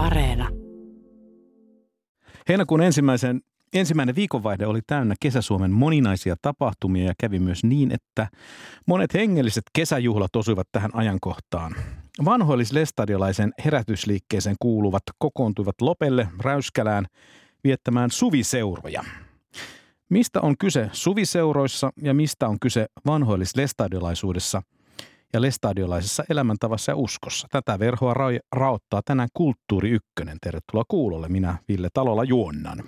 Areena. Heinäkuun ensimmäisen, ensimmäinen viikonvaihde oli täynnä Kesäsuomen moninaisia tapahtumia ja kävi myös niin, että monet hengelliset kesäjuhlat osuivat tähän ajankohtaan. Vanhoillis-lestadiolaisen herätysliikkeeseen kuuluvat kokoontuivat Lopelle, Räyskälään viettämään suviseuroja. Mistä on kyse suviseuroissa ja mistä on kyse vanhoillis-lestadiolaisuudessa – ja lestadiolaisessa elämäntavassa ja uskossa. Tätä verhoa ra- raottaa tänään Kulttuuri Ykkönen. Tervetuloa kuulolle. Minä Ville Talolla juonnan.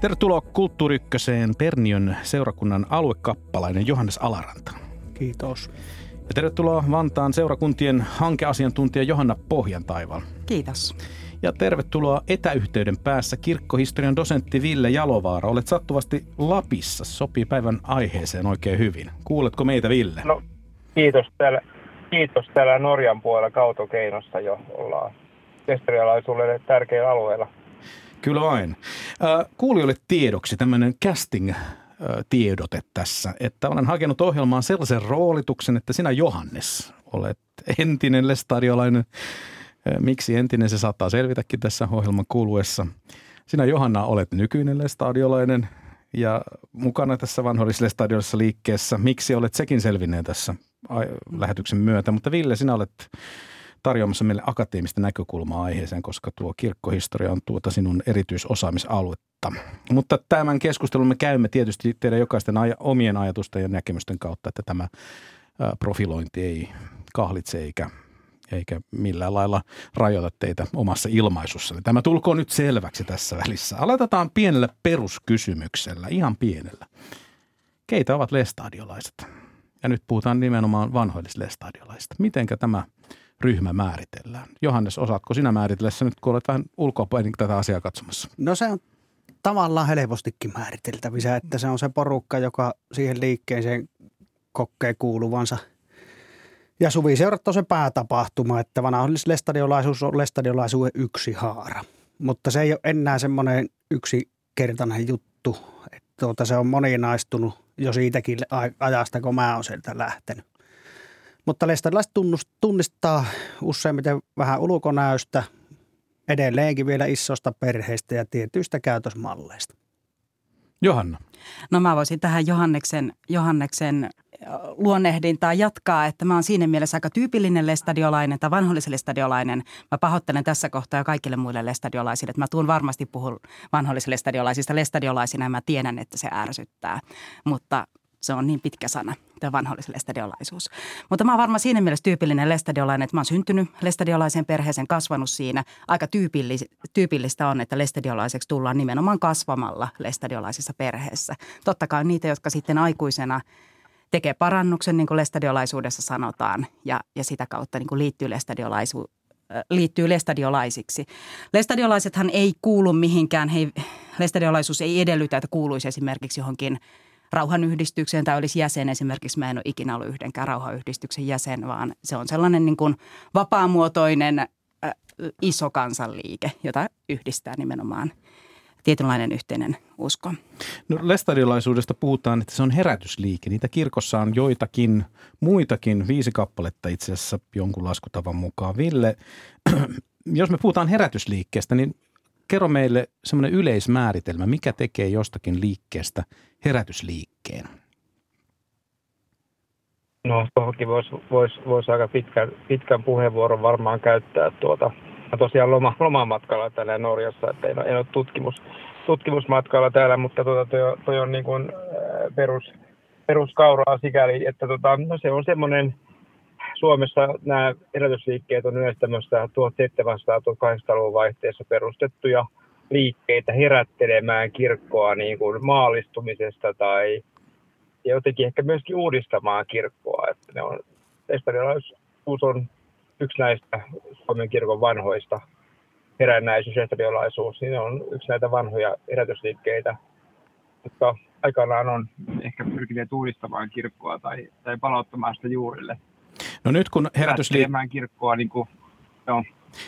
Tervetuloa Kulttuuri Ykköseen Perniön seurakunnan aluekappalainen Johannes Alaranta. Kiitos. Ja tervetuloa Vantaan seurakuntien hankeasiantuntija Johanna Pohjantaival. Kiitos. Ja tervetuloa etäyhteyden päässä kirkkohistorian dosentti Ville Jalovaara. Olet sattuvasti Lapissa. Sopii päivän aiheeseen oikein hyvin. Kuuletko meitä Ville? No, kiitos täällä, kiitos täällä Norjan puolella Kautokeinossa jo ollaan historialaisuudelle tärkeillä alueella. Kyllä vain. Kuulijoille tiedoksi tämmöinen casting tiedote tässä, että olen hakenut ohjelmaan sellaisen roolituksen, että sinä Johannes olet entinen lestadiolainen Miksi entinen se saattaa selvitäkin tässä ohjelman kuluessa. Sinä Johanna olet nykyinen stadiolainen ja mukana tässä vanholliselle stadionissa liikkeessä. Miksi olet sekin selvinneen tässä lähetyksen myötä? Mutta Ville, sinä olet tarjoamassa meille akateemista näkökulmaa aiheeseen, koska tuo kirkkohistoria on tuota sinun erityisosaamisaluetta. Mutta tämän keskustelun me käymme tietysti teidän jokaisten aj- omien ajatusten ja näkemysten kautta, että tämä profilointi ei kahlitse eikä eikä millään lailla rajoita teitä omassa ilmaisussa. Tämä tulkoon nyt selväksi tässä välissä. Aloitetaan pienellä peruskysymyksellä, ihan pienellä. Keitä ovat lestadiolaiset? Ja nyt puhutaan nimenomaan vanhoillislestadiolaisista. Mitenkä tämä ryhmä määritellään? Johannes, osaatko sinä määritellä se nyt, kun olet vähän ulkoapäin tätä asiaa katsomassa? No se on tavallaan helpostikin määriteltävissä, että se on se porukka, joka siihen liikkeeseen kokee kuuluvansa – ja suviseurat on se päätapahtuma, että vanha lestadiolaisuus on lestadiolaisuuden yksi haara. Mutta se ei ole enää semmoinen yksinkertainen juttu, että tuota, se on moninaistunut jo siitäkin ajasta, kun mä oon sieltä lähtenyt. Mutta lestadiolaiset tunnistaa useimmiten vähän ulkonäöstä, edelleenkin vielä isosta perheestä ja tietyistä käytösmalleista. Johanna. No mä voisin tähän Johanneksen, Johanneksen luonnehdintaa jatkaa, että mä oon siinä mielessä aika tyypillinen lestadiolainen tai vanholliselle lestadiolainen. Mä pahoittelen tässä kohtaa kaikille muille lestadiolaisille, että mä tuun varmasti puhun vanhollisille lestadiolaisista lestadiolaisina ja mä tiedän, että se ärsyttää. Mutta se on niin pitkä sana, tämä vanhollisen lestadiolaisuus. Mutta mä oon varmaan siinä mielessä tyypillinen lestadiolainen, että mä oon syntynyt lestadiolaisen perheeseen, kasvanut siinä. Aika tyypillis, tyypillistä on, että lestadiolaiseksi tullaan nimenomaan kasvamalla lestadiolaisessa perheessä. Totta kai niitä, jotka sitten aikuisena tekee parannuksen, niin kuin lestadiolaisuudessa sanotaan, ja, ja sitä kautta niin kuin liittyy lestadiolaisu, liittyy lestadiolaisiksi. Lestadiolaisethan ei kuulu mihinkään, he, lestadiolaisuus ei edellytä, että kuuluisi esimerkiksi johonkin – rauhanyhdistykseen tai olisi jäsen. Esimerkiksi mä en ole ikinä ollut yhdenkään rauhanyhdistyksen jäsen, vaan se on sellainen niin kuin vapaamuotoinen äh, iso kansanliike, jota yhdistää nimenomaan tietynlainen yhteinen usko. No lestadiolaisuudesta puhutaan, että se on herätysliike. Niitä kirkossa on joitakin muitakin, viisi kappaletta itse asiassa jonkun laskutavan mukaan. Ville, jos me puhutaan herätysliikkeestä, niin kerro meille semmoinen yleismääritelmä, mikä tekee jostakin liikkeestä herätysliikkeen? No tuohonkin voisi vois, vois aika pitkän, pitkän puheenvuoron varmaan käyttää tuota. Mä tosiaan loma, lomamatkalla täällä Norjassa, että en, en ole tutkimus, tutkimusmatkalla täällä, mutta tuota, toi, toi on niin kuin perus, peruskauraa sikäli, että tota, no se on semmoinen, Suomessa nämä elätysliikkeet on yleensä tämmöistä 1700-1800-luvun vaihteessa perustettuja liikkeitä herättelemään kirkkoa niin kuin maalistumisesta tai jotenkin ehkä myöskin uudistamaan kirkkoa. Että ne on, on yksi näistä Suomen kirkon vanhoista herännäisyys, estadiolaisuus, niin on yksi näitä vanhoja herätysliikkeitä, jotka aikanaan on ehkä pyrkineet uudistamaan kirkkoa tai, tai palauttamaan sitä juurille. No nyt kun herätysliike... kirkkoa niin kuin, no,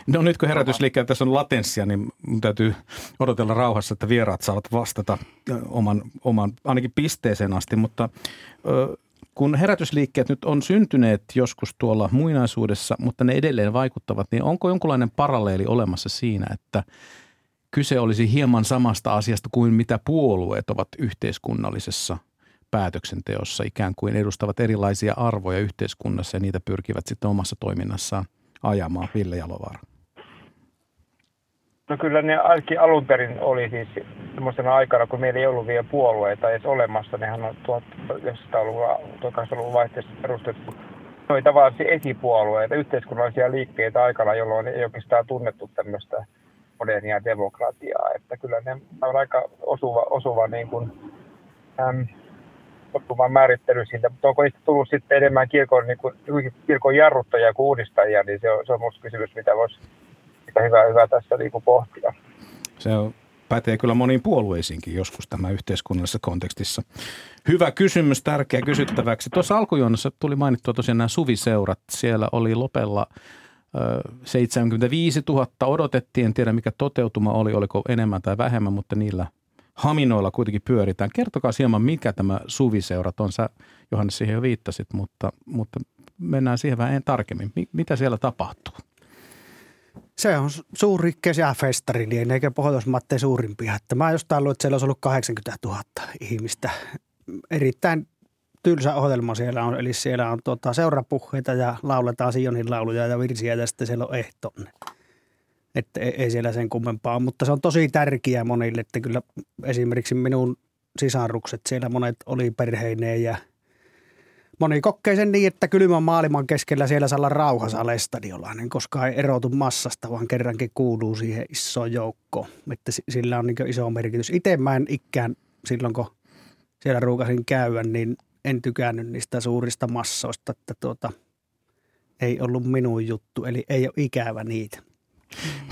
No nyt kun herätysliikkeellä tässä on latenssia, niin mun täytyy odotella rauhassa, että vieraat saavat vastata oman, oman ainakin pisteeseen asti, mutta ö, kun herätysliikkeet nyt on syntyneet joskus tuolla muinaisuudessa, mutta ne edelleen vaikuttavat, niin onko jonkunlainen paralleeli olemassa siinä, että kyse olisi hieman samasta asiasta kuin mitä puolueet ovat yhteiskunnallisessa päätöksenteossa, ikään kuin edustavat erilaisia arvoja yhteiskunnassa ja niitä pyrkivät sitten omassa toiminnassaan ajamaan Ville Jalovaara? No kyllä ne ainakin alun perin oli siis semmoisena aikana, kun meillä ei ollut vielä puolueita edes olemassa. Nehän on 1900-luvulla, 1800-luvun vaihteessa perustettu oli tavallaan esipuolueita, yhteiskunnallisia liikkeitä aikana, jolloin ei oikeastaan tunnettu tämmöistä modernia demokratiaa. Että kyllä ne on aika osuva, osuva niin kuin, äm, osuva määrittely siitä. Mutta onko niistä tullut sitten enemmän kirkon, niin kuin, kirkon jarruttajia kuin uudistajia, niin se on, se on minusta kysymys, mitä voisi sitä hyvä, hyvä tässä niin kuin pohtia. Se on, pätee kyllä moniin puolueisiinkin joskus tämä yhteiskunnallisessa kontekstissa. Hyvä kysymys, tärkeä kysyttäväksi. Tuossa alkujuonnossa tuli mainittua tosiaan nämä suviseurat. Siellä oli Lopella 75 000 odotettiin, en tiedä mikä toteutuma oli, oliko enemmän tai vähemmän, mutta niillä haminoilla kuitenkin pyöritään. Kertokaa hieman, mikä tämä suviseurat on. Sä Johannes siihen jo viittasit, mutta, mutta mennään siihen vähän tarkemmin. Mitä siellä tapahtuu? Se on suuri kesäfestari, niin eikä Pohjoismatte suurimpia. Että mä jostain luulen, että siellä olisi ollut 80 000 ihmistä. Erittäin tylsä ohjelma siellä on, eli siellä on tuota, seurapuheita ja lauletaan Sionin lauluja ja virsiä ja sitten siellä on ehtonne. Että ei, ei siellä sen kummempaa, mutta se on tosi tärkeää monille, että kyllä esimerkiksi minun sisarukset siellä monet oli perheineen ja moni kokee sen niin, että kylmän maailman keskellä siellä saa olla rauhassa alestadiolainen, koska ei erotu massasta, vaan kerrankin kuuluu siihen isoon joukkoon. Että sillä on niin iso merkitys. Itse mä en ikään silloin, kun siellä ruukasin käydä, niin en tykännyt niistä suurista massoista, että tuota, ei ollut minun juttu, eli ei ole ikävä niitä.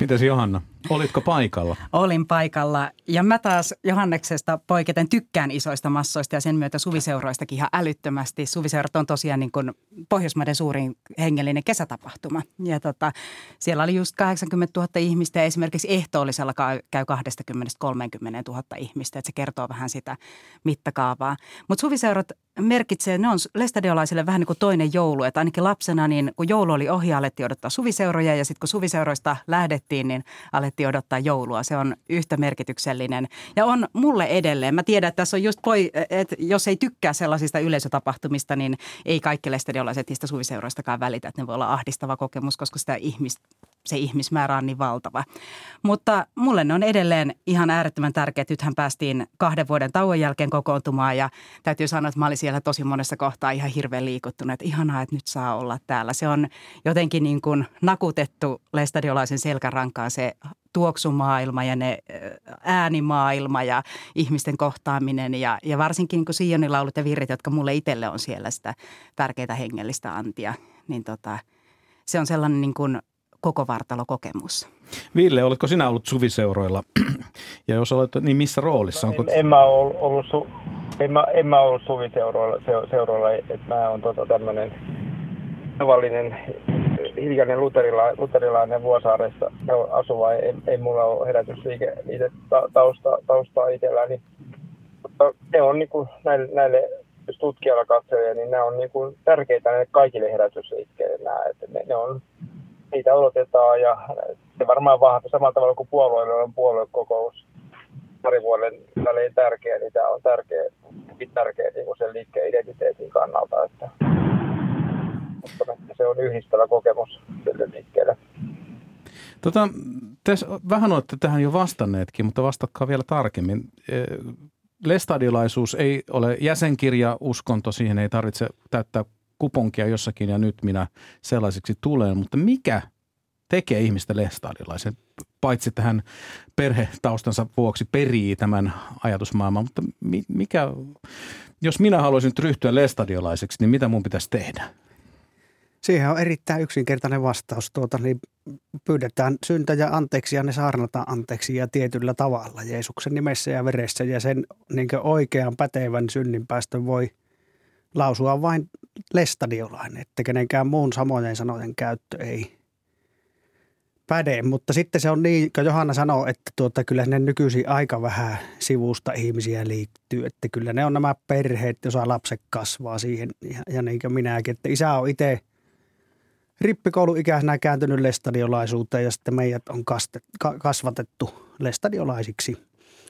Mitäs Johanna, olitko paikalla? Olin paikalla ja mä taas Johanneksesta poiketen tykkään isoista massoista ja sen myötä suviseuroistakin ihan älyttömästi. Suviseurat on tosiaan niin kuin Pohjoismaiden suurin hengellinen kesätapahtuma ja tota, siellä oli just 80 000 ihmistä ja esimerkiksi ehtoollisella käy 20-30 000 ihmistä, että se kertoo vähän sitä mittakaavaa. Mutta suviseurat merkitsee, ne on lestadiolaisille vähän niin kuin toinen joulu, että ainakin lapsena niin kun joulu oli ohi, alettiin odottaa suviseuroja ja sitten kun suviseuroista lähdettiin, niin alettiin odottaa joulua. Se on yhtä merkityksellinen ja on mulle edelleen. Mä tiedän, että tässä on just poi, että jos ei tykkää sellaisista yleisötapahtumista, niin ei kaikki lestadiolaiset niistä suviseuroistakaan välitä, että ne voi olla ahdistava kokemus, koska sitä ihmistä se ihmismäärä on niin valtava. Mutta mulle ne on edelleen ihan äärettömän tärkeät. Nythän päästiin kahden vuoden tauon jälkeen kokoontumaan ja täytyy sanoa, että mä olin siellä tosi monessa kohtaa ihan hirveän liikuttunut. Että ihanaa, että nyt saa olla täällä. Se on jotenkin niin kuin nakutettu lestadiolaisen selkärankaan se tuoksumaailma ja ne äänimaailma ja ihmisten kohtaaminen ja, ja varsinkin niin Sionin laulut ja virrit, jotka mulle itselle on siellä sitä tärkeää hengellistä antia, niin tota, se on sellainen niin kuin koko vartalokokemus. Ville, oletko sinä ollut suviseuroilla? ja jos olet, niin missä roolissa? Onko... En, en mä ollut, ollut su, en mä, en mä ollut suviseuroilla, se, seuroilla, että mä oon tota tämmöinen tavallinen hiljainen luterila, luterilainen Vuosaaressa asuva. Ei, ei mulla ole herätysliike niitä tausta, taustaa itselläni. Mutta ne on niin kuin näille, näille tutkijalla katselee, niin nämä on niin kuin tärkeitä näille kaikille herätysliikkeille. Nämä, että ne, ne on niitä odotetaan ja se varmaan vahva samalla tavalla kuin puolueilla on puoluekokous pari vuoden välein tärkeä, niin tämä on tärkeä, tärkeä niin kuin sen liikkeen identiteetin kannalta, että, että se on yhdistävä kokemus sille liikkeelle. Tota, tässä vähän olette tähän jo vastanneetkin, mutta vastatkaa vielä tarkemmin. E, lestadiolaisuus ei ole jäsenkirja, uskonto, siihen ei tarvitse täyttää kuponkia jossakin ja nyt minä sellaiseksi tulen, mutta mikä tekee ihmistä lestadiolaisen, paitsi tähän perhetaustansa vuoksi perii tämän ajatusmaailman, mutta mikä, jos minä haluaisin nyt ryhtyä lestadiolaiseksi, niin mitä mun pitäisi tehdä? Siihen on erittäin yksinkertainen vastaus. Tuota, niin pyydetään syntäjä anteeksi ja ne saarnataan anteeksi ja tietyllä tavalla Jeesuksen nimessä ja veressä. Ja sen niin oikean pätevän synninpäästön voi lausua vain lestadiolainen, että kenenkään muun samojen sanojen käyttö ei päde, mutta sitten se on niin, kun Johanna sanoo, että tuota, kyllä ne nykyisin aika vähän sivusta ihmisiä liittyy, että kyllä ne on nämä perheet, jossa lapset kasvaa siihen ja, ja niin kuin minäkin, että isä on itse rippikouluikäisenä kääntynyt lestadiolaisuuteen ja sitten meidät on kastet, kasvatettu lestadiolaisiksi.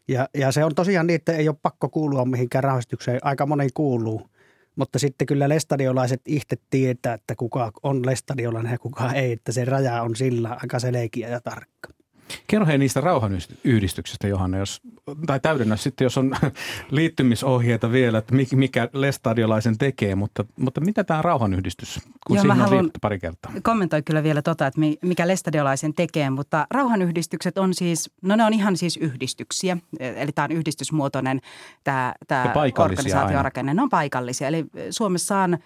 Ja, ja se on tosiaan niin, että ei ole pakko kuulua mihinkään rahoitukseen, aika moni kuuluu – mutta sitten kyllä lestadiolaiset itse tietää, että kuka on lestadiolainen ja kuka ei, että se raja on sillä aika selkeä ja tarkka. Kerro hei niistä rauhanyhdistyksistä, Johanna, jos, tai täydennä sitten, jos on liittymisohjeita vielä, että mikä Lestadiolaisen tekee, mutta, mutta mitä tämä rauhanyhdistys, kun Joo, siihen on pari kertaa? Kommentoi kyllä vielä tota, että mikä Lestadiolaisen tekee, mutta rauhanyhdistykset on siis, no ne on ihan siis yhdistyksiä, eli tämä on yhdistysmuotoinen tämä, tämä organisaatiorakenne, ne on paikallisia, eli Suomessa on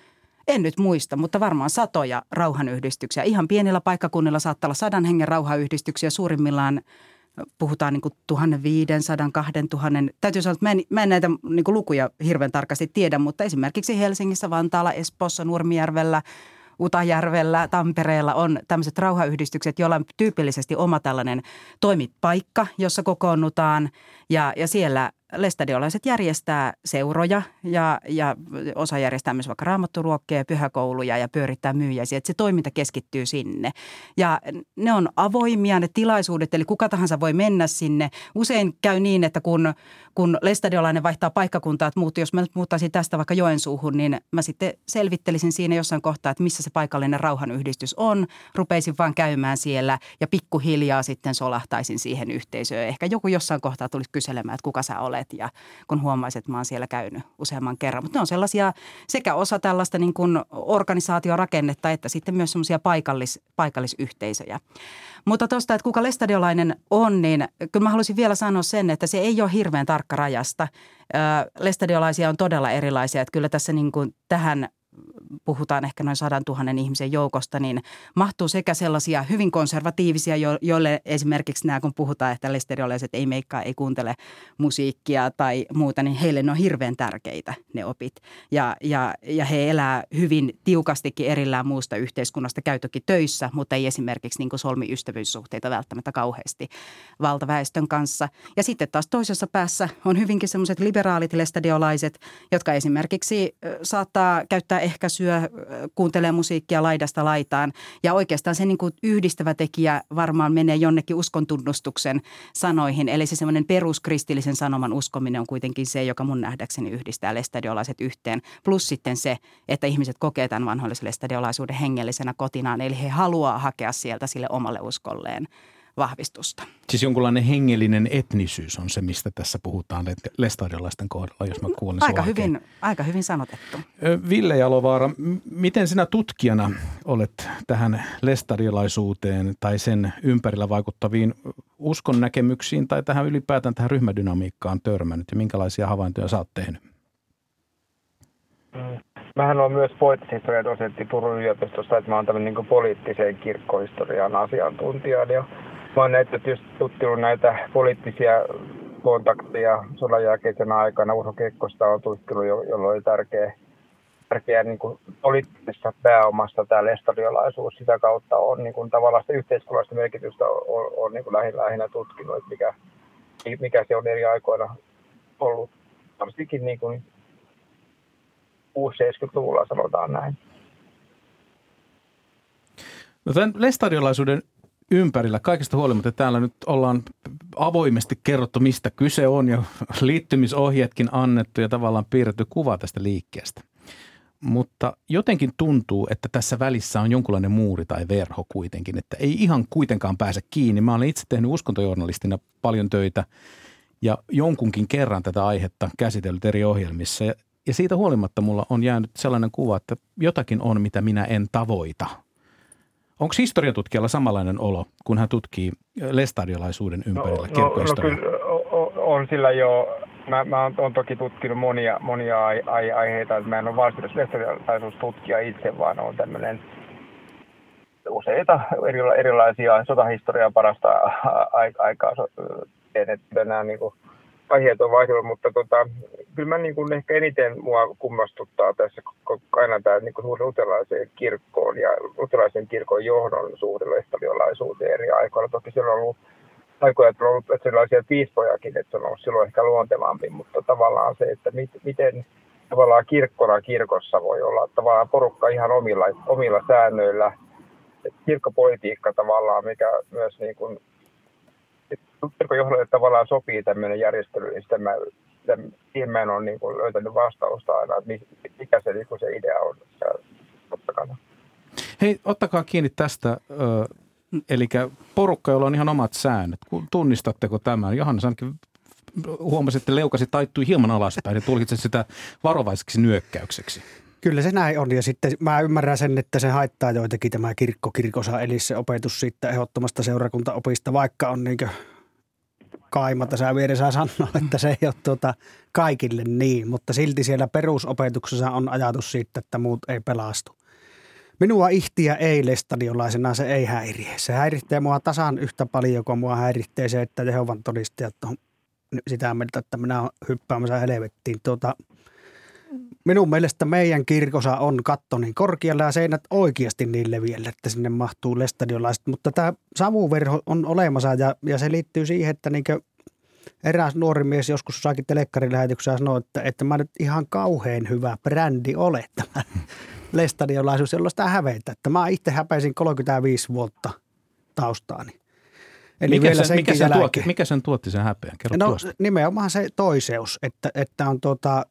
en nyt muista, mutta varmaan satoja rauhanyhdistyksiä. Ihan pienillä paikkakunnilla saattaa olla sadan hengen rauhanyhdistyksiä. Suurimmillaan puhutaan niin kuin 1500, 2000. Täytyy sanoa, että mä en, mä en näitä niin kuin lukuja hirveän tarkasti tiedä, mutta esimerkiksi Helsingissä, Vantaalla, Espoossa, Nurmijärvellä, Utajärvellä, Tampereella on tämmöiset rauhayhdistykset, joilla on tyypillisesti oma tällainen toimipaikka, jossa kokoonnutaan ja, ja siellä lestadiolaiset järjestää seuroja ja, ja osa järjestää myös vaikka raamatturuokkia ja pyhäkouluja ja pyörittää myyjäisiä. Että se toiminta keskittyy sinne. Ja ne on avoimia ne tilaisuudet, eli kuka tahansa voi mennä sinne. Usein käy niin, että kun, kun lestadiolainen vaihtaa paikkakuntaa, että muut, jos mä nyt muuttaisin tästä vaikka Joensuuhun, niin mä sitten selvittelisin siinä jossain kohtaa, että missä se paikallinen rauhanyhdistys on. Rupeisin vaan käymään siellä ja pikkuhiljaa sitten solahtaisin siihen yhteisöön. Ehkä joku jossain kohtaa tulisi kyselemään, että kuka sä olet olet ja kun huomaisit, että mä oon siellä käynyt useamman kerran. Mutta ne on sellaisia sekä osa tällaista niin kuin organisaatiorakennetta että sitten myös semmoisia paikallis, paikallisyhteisöjä. Mutta tuosta, että kuka lestadiolainen on, niin kyllä mä haluaisin vielä sanoa sen, että se ei ole hirveän tarkka rajasta. Lestadiolaisia on todella erilaisia, että kyllä tässä niin kuin tähän puhutaan ehkä noin sadan tuhannen ihmisen joukosta, niin mahtuu sekä sellaisia hyvin konservatiivisia, joille esimerkiksi nämä, kun puhutaan, että lesteriolaiset ei meikkaa, ei kuuntele musiikkia tai muuta, niin heille ne on hirveän tärkeitä ne opit. Ja, ja, ja he elää hyvin tiukastikin erillään muusta yhteiskunnasta, käy toki töissä, mutta ei esimerkiksi niin solmi ystävyyssuhteita välttämättä kauheasti valtaväestön kanssa. Ja sitten taas toisessa päässä on hyvinkin semmoiset liberaalit lestadiolaiset, jotka esimerkiksi saattaa käyttää ehkäisyä, kuuntelee musiikkia laidasta laitaan. Ja oikeastaan se niin kuin yhdistävä tekijä varmaan menee jonnekin uskontunnustuksen sanoihin. Eli se semmoinen peruskristillisen sanoman uskominen on kuitenkin se, joka mun nähdäkseni yhdistää lestadiolaiset yhteen. Plus sitten se, että ihmiset kokee tämän vanhoillisen lestadiolaisuuden hengellisenä kotinaan. Eli he haluaa hakea sieltä sille omalle uskolleen vahvistusta. Siis jonkunlainen hengellinen etnisyys on se, mistä tässä puhutaan lestadiolaisten kohdalla, jos mä kuulen aika hyvin, aika hyvin sanotettu. Ville Jalovaara, miten sinä tutkijana olet tähän lestadiolaisuuteen tai sen ympärillä vaikuttaviin uskon näkemyksiin tai tähän ylipäätään tähän ryhmädynamiikkaan törmännyt ja minkälaisia havaintoja sä oot tehnyt? Mm. Mähän olen myös poetishistorian dosentti Turun yliopistossa, että mä oon tämmöinen niin poliittiseen kirkkohistorian asiantuntija. Ja Mä oon näitä just tutkinut näitä poliittisia kontakteja sodan aikana. Urho Kekkosta on tutkinut, jolloin oli tärkeä, tärkeä niin kuin poliittisessa pääomassa tämä lestadiolaisuus. Sitä kautta on niin kuin, tavallaan sitä yhteiskunnallista merkitystä on, on niin kuin lähinnä, lähinnä tutkinut, että mikä, mikä se on eri aikoina ollut. Varsinkin niin kuin 6-70-luvulla sanotaan näin. No tämän lestadiolaisuuden ympärillä. Kaikesta huolimatta täällä nyt ollaan avoimesti kerrottu, mistä kyse on ja liittymisohjeetkin annettu ja tavallaan piirretty kuva tästä liikkeestä. Mutta jotenkin tuntuu, että tässä välissä on jonkunlainen muuri tai verho kuitenkin, että ei ihan kuitenkaan pääse kiinni. Mä olen itse tehnyt uskontojournalistina paljon töitä ja jonkunkin kerran tätä aihetta käsitellyt eri ohjelmissa. Ja, siitä huolimatta mulla on jäänyt sellainen kuva, että jotakin on, mitä minä en tavoita – Onko historiatutkijalla samanlainen olo, kun hän tutkii lestadiolaisuuden ympärillä no, no, no kyllä on sillä jo, mä, mä oon toki tutkinut monia, monia ai, ai, aiheita, että mä en ole varsinaisesti lestadiolaisuustutkija itse, vaan on tämmöinen useita erilaisia sotahistoriaa parasta aikaa nämä niin kuin aiheet on vaihdellut, mutta tota, kyllä mä niin kuin ehkä eniten mua kummastuttaa tässä aina tämä niin kuin luterilaiseen kirkkoon ja luterilaisen kirkon johdon suhde lestadiolaisuuteen eri aikoina. Toki siellä on ollut aikoja, että on ollut sellaisia piispojakin, että se on ollut silloin ehkä luontevampi, mutta tavallaan se, että mit, miten tavallaan kirkkona kirkossa voi olla tavallaan porukka ihan omilla, omilla säännöillä, että kirkkopolitiikka tavallaan, mikä myös niin kuin kirkkojohdolle tavallaan sopii tämmöinen järjestely, niin sitä mä, sitä, siihen mä en ole niin kuin löytänyt vastausta aina, että mikä se, niin kuin se idea on takana. Hei, ottakaa kiinni tästä, eli porukka, jolla on ihan omat säännöt. Tunnistatteko tämän? Johannes ainakin huomasi, että leukasi taittui hieman alaspäin ja tulkitsi sitä varovaiseksi nyökkäykseksi. Kyllä se näin on ja sitten mä ymmärrän sen, että se haittaa joitakin tämä kirkko kirkosa eli se opetus siitä ehdottomasta seurakuntaopista, vaikka on niin Kaima tässä vieressä sanoo, että se ei ole tuota kaikille niin, mutta silti siellä perusopetuksessa on ajatus siitä, että muut ei pelastu. Minua ihtiä ei lestadiolaisena se ei häiriä. Se häiritsee mua tasan yhtä paljon kuin mua häiritsee se, että Jehovan todistajat on sitä mieltä, että minä olen hyppäämässä helvettiin. Tuota, minun mielestä meidän kirkossa on katto niin korkealla ja seinät oikeasti niin leviällä, että sinne mahtuu lestadiolaiset. Mutta tämä savuverho on olemassa ja, ja se liittyy siihen, että niin eräs nuori mies joskus saakin telekkarilähetyksessä sanoa, että, että mä nyt ihan kauhean hyvä brändi ole tämä lestadiolaisuus, jolloin sitä hävetä. Että mä itse häpeisin 35 vuotta taustaani. Eli mikä, vielä sen, mikä, sen tuotti, mikä sen tuotti sen häpeän? Kerro no tuosta. nimenomaan se toiseus, että, että on tuota,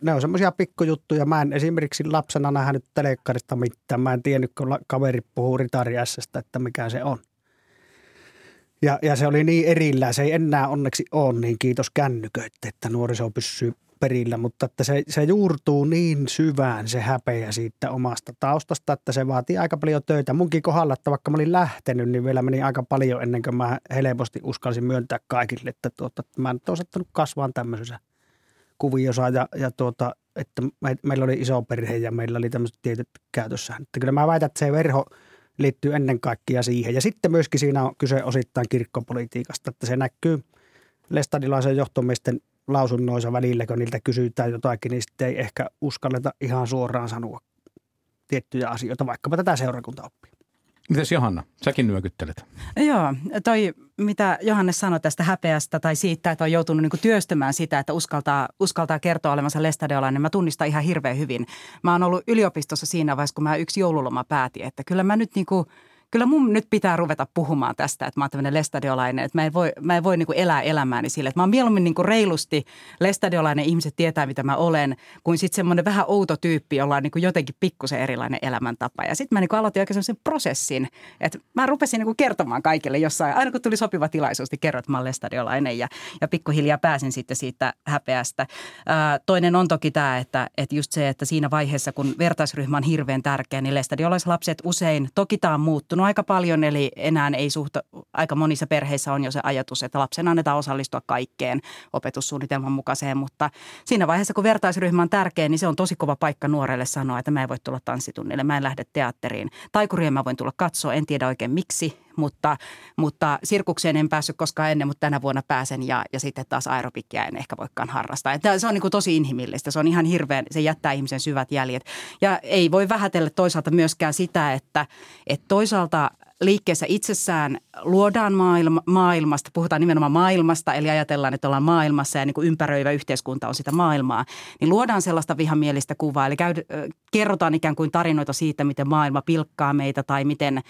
ne on semmoisia pikkujuttuja. Mä en esimerkiksi lapsena nähnyt telekkarista mitään. Mä en tiennyt, kun kaveri puhuu Ritari että mikä se on. Ja, ja se oli niin erillään. Se ei enää onneksi ole niin kiitos kännyköitä, että nuoriso pysyy perillä, mutta että se, se juurtuu niin syvään se häpeä siitä omasta taustasta, että se vaatii aika paljon töitä. Munkin kohdalla, että vaikka mä olin lähtenyt, niin vielä meni aika paljon ennen kuin mä helposti uskalsin myöntää kaikille, että, tuota, että mä en ole osattanut kasvaa tämmöisessä kuviossa ja, ja tuota, että me, meillä oli iso perhe ja meillä oli tämmöiset tietyt käytössä. Että kyllä mä väitän, että se verho liittyy ennen kaikkea siihen. Ja sitten myöskin siinä on kyse osittain kirkkopolitiikasta, että se näkyy lestadilaisen johtomiesten lausunnoissa välillä, kun niiltä kysytään jotakin, niin sitten ei ehkä uskalleta ihan suoraan sanoa tiettyjä asioita, vaikkapa tätä seurakuntaoppia. Mites Johanna, säkin nyökyttelet? Joo, toi mitä Johannes sanoi tästä häpeästä tai siitä, että on joutunut niin työstämään sitä, että uskaltaa, uskaltaa kertoa olevansa lestadeolainen, niin mä tunnistan ihan hirveän hyvin. Mä oon ollut yliopistossa siinä vaiheessa, kun mä yksi joululoma päätin, että kyllä mä nyt niin kuin – kyllä mun nyt pitää ruveta puhumaan tästä, että mä oon tämmöinen lestadiolainen, että mä en voi, mä en voi niin kuin elää elämääni sille, että mä oon mieluummin niin kuin reilusti lestadiolainen, ihmiset tietää mitä mä olen, kuin sitten semmoinen vähän outo tyyppi, jolla on niin kuin jotenkin pikkusen erilainen elämäntapa. Ja sitten mä niin kuin aloitin oikein semmoisen prosessin, että mä rupesin niin kuin kertomaan kaikille jossain, aina kun tuli sopiva tilaisuus, niin kerrot, että mä oon lestadiolainen ja, ja pikkuhiljaa pääsin sitten siitä häpeästä. Ää, toinen on toki tämä, että, että just se, että siinä vaiheessa, kun vertaisryhmä on hirveän tärkeä, niin lestadiolaislapset usein, toki tämä on muuttunut, muuttunut aika paljon, eli enää ei suhta, aika monissa perheissä on jo se ajatus, että lapsen annetaan osallistua kaikkeen opetussuunnitelman mukaiseen, mutta siinä vaiheessa, kun vertaisryhmä on tärkeä, niin se on tosi kova paikka nuorelle sanoa, että mä en voi tulla tanssitunnille, mä en lähde teatteriin. Taikuria mä voin tulla katsoa, en tiedä oikein miksi, mutta, mutta sirkukseen en päässyt koskaan ennen, mutta tänä vuonna pääsen ja, ja sitten taas aerobikkia en ehkä voikaan harrastaa. Että se on niin kuin tosi inhimillistä, se on ihan hirveän, se jättää ihmisen syvät jäljet. Ja ei voi vähätellä toisaalta myöskään sitä, että, että toisaalta liikkeessä itsessään luodaan maailma, maailmasta, puhutaan nimenomaan maailmasta, eli ajatellaan, että ollaan maailmassa ja niin kuin ympäröivä yhteiskunta on sitä maailmaa, niin luodaan sellaista vihamielistä kuvaa, eli käy, kerrotaan ikään kuin tarinoita siitä, miten maailma pilkkaa meitä tai miten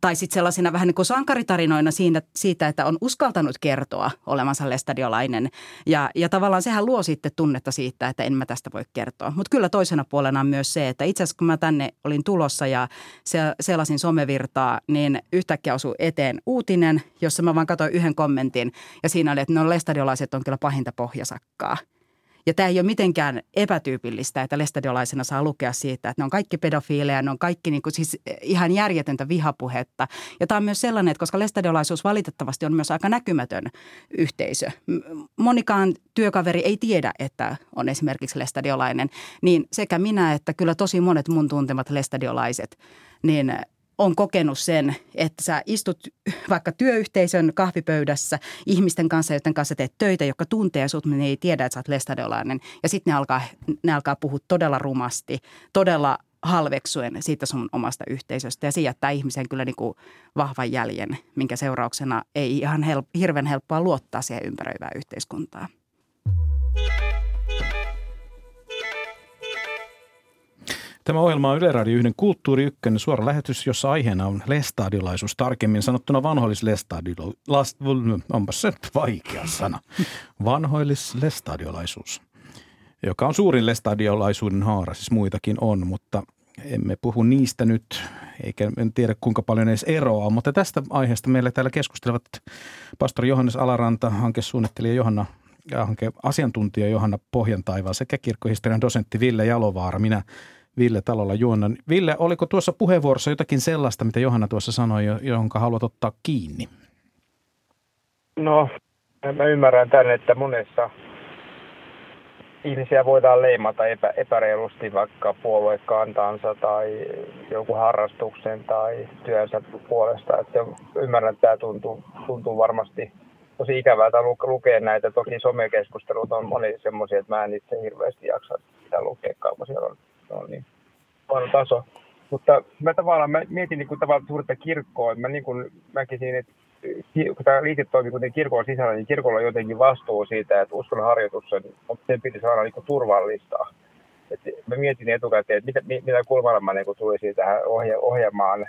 tai sitten sellaisina vähän niin kuin sankaritarinoina siinä, siitä, että on uskaltanut kertoa olemansa lestadiolainen. Ja, ja tavallaan sehän luo sitten tunnetta siitä, että en mä tästä voi kertoa. Mutta kyllä toisena puolena on myös se, että itse asiassa kun mä tänne olin tulossa ja se, sellaisin somevirtaa, niin yhtäkkiä osui eteen uutinen, jossa mä vaan katsoin yhden kommentin ja siinä oli, että no lestadiolaiset on kyllä pahinta pohjasakkaa – ja tämä ei ole mitenkään epätyypillistä, että lestadiolaisena saa lukea siitä, että ne on kaikki pedofiileja, ne on kaikki niin kuin siis ihan järjetöntä vihapuhetta. Ja tämä on myös sellainen, että koska lestadiolaisuus valitettavasti on myös aika näkymätön yhteisö. Monikaan työkaveri ei tiedä, että on esimerkiksi lestadiolainen, niin sekä minä että kyllä tosi monet mun tuntemat lestadiolaiset, niin on kokenut sen, että sä istut vaikka työyhteisön kahvipöydässä ihmisten kanssa, joiden kanssa teet töitä, jotka tuntee sut, ne ei tiedä, että sä oot lestadiolainen. Ja sitten ne alkaa, ne alkaa puhua todella rumasti, todella halveksuen siitä sun omasta yhteisöstä. Ja se jättää ihmisen kyllä niin kuin vahvan jäljen, minkä seurauksena ei ihan help- hirveän helppoa luottaa siihen ympäröivään yhteiskuntaan. Tämä ohjelma on Yle Radio 1 Kulttuuri 1 suora lähetys, jossa aiheena on lestadiolaisuus, tarkemmin sanottuna vanhoillislestadiolaisuus. Onpas se vaikea sana. Vanhoillislestadiolaisuus, joka on suurin lestadiolaisuuden haara, siis muitakin on, mutta emme puhu niistä nyt, eikä en tiedä kuinka paljon edes eroa, mutta tästä aiheesta meille täällä keskustelevat pastori Johannes Alaranta, hankesuunnittelija Johanna ja hanke asiantuntija Johanna Pohjantaival sekä kirkkohistorian dosentti Ville Jalovaara. Minä Ville Talolla juonnan. Ville, oliko tuossa puheenvuorossa jotakin sellaista, mitä Johanna tuossa sanoi, jonka haluat ottaa kiinni? No, mä ymmärrän tänne, että monessa ihmisiä voidaan leimata epä, epäreilusti vaikka puoluekantansa tai joku harrastuksen tai työnsä puolesta. Että ymmärrän, että tämä tuntuu, tuntuu varmasti tosi ikävältä lukea näitä. Toki somekeskustelut on moni semmoisia, että mä en itse hirveästi jaksa sitä lukea, kun siellä on on niin huono taso. Mutta mä tavallaan mä mietin niin kuin tavallaan suurta kirkkoa. Mä niin kuin näkisin, että kun tämä liike toimii kuten kirkon sisällä, niin kirkolla on jotenkin vastuu siitä, että uskon harjoitus sen, sen pitäisi olla niin turvallista. Et mä mietin etukäteen, että mitä, mitä kulmalla mä niin tulisin tähän ohje, ohjelmaan.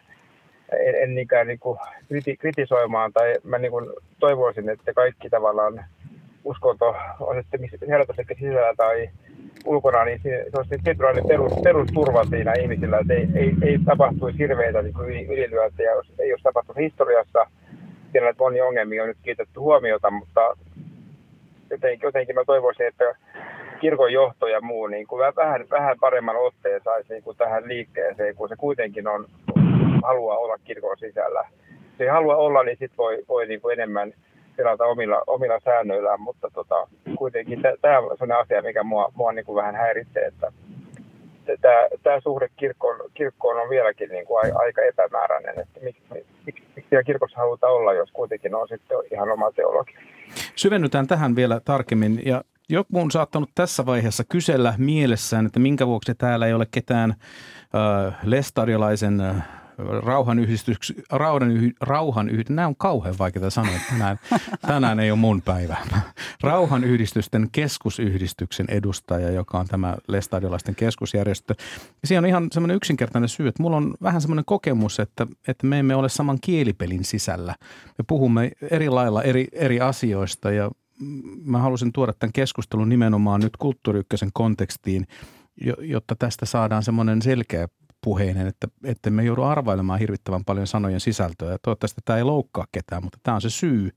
En, en niinkään niin kuin kriti, kritisoimaan, tai mä niin kuin toivoisin, että kaikki tavallaan uskonto on sitten herätys sisällä tai ulkona, niin se, se olisi tietynlainen perus, perusturva siinä ihmisillä, että ei, ei, ei tapahtuisi hirveitä niin ylilyöntejä, jos ei olisi tapahtunut historiassa. Tiedän, että moni ongelmia on nyt kiitetty huomiota, mutta jotenkin, jotenkin mä toivoisin, että kirkon johto ja muu niin kuin vähän, vähän paremman otteen saisi niin kuin tähän liikkeeseen, kun se kuitenkin on, haluaa olla kirkon sisällä. Se ei halua olla, niin sitten voi, voi niin kuin enemmän pelata omilla, omilla säännöillään, mutta tota, kuitenkin tämä on sellainen asia, mikä mua, mua niin kuin vähän häiritsee, että tämä suhde kirkkoon, kirkkoon on vieläkin niin kuin aika epämääräinen, että miksi, miksi, miksi kirkossa halutaan olla, jos kuitenkin on sitten ihan oma teologia. Syvennytään tähän vielä tarkemmin ja joku on saattanut tässä vaiheessa kysellä mielessään, että minkä vuoksi täällä ei ole ketään äh, lestariolaisen äh, rauhanyhdistys, rauhan, rauhan yhdistys, nämä on kauhean vaikeita sanoa, tänään, tänään ei ole mun päivä. Rauhanyhdistysten keskusyhdistyksen edustaja, joka on tämä Lestadiolaisten keskusjärjestö. Ja siinä on ihan semmoinen yksinkertainen syy, että mulla on vähän semmoinen kokemus, että, että me emme ole saman kielipelin sisällä. Me puhumme eri lailla eri, eri asioista ja mä halusin tuoda tämän keskustelun nimenomaan nyt kulttuuri kontekstiin, jotta tästä saadaan semmoinen selkeä puheinen, että, että me joudu arvailemaan hirvittävän paljon sanojen sisältöä. Ja toivottavasti tämä ei loukkaa ketään, mutta tämä on se syy.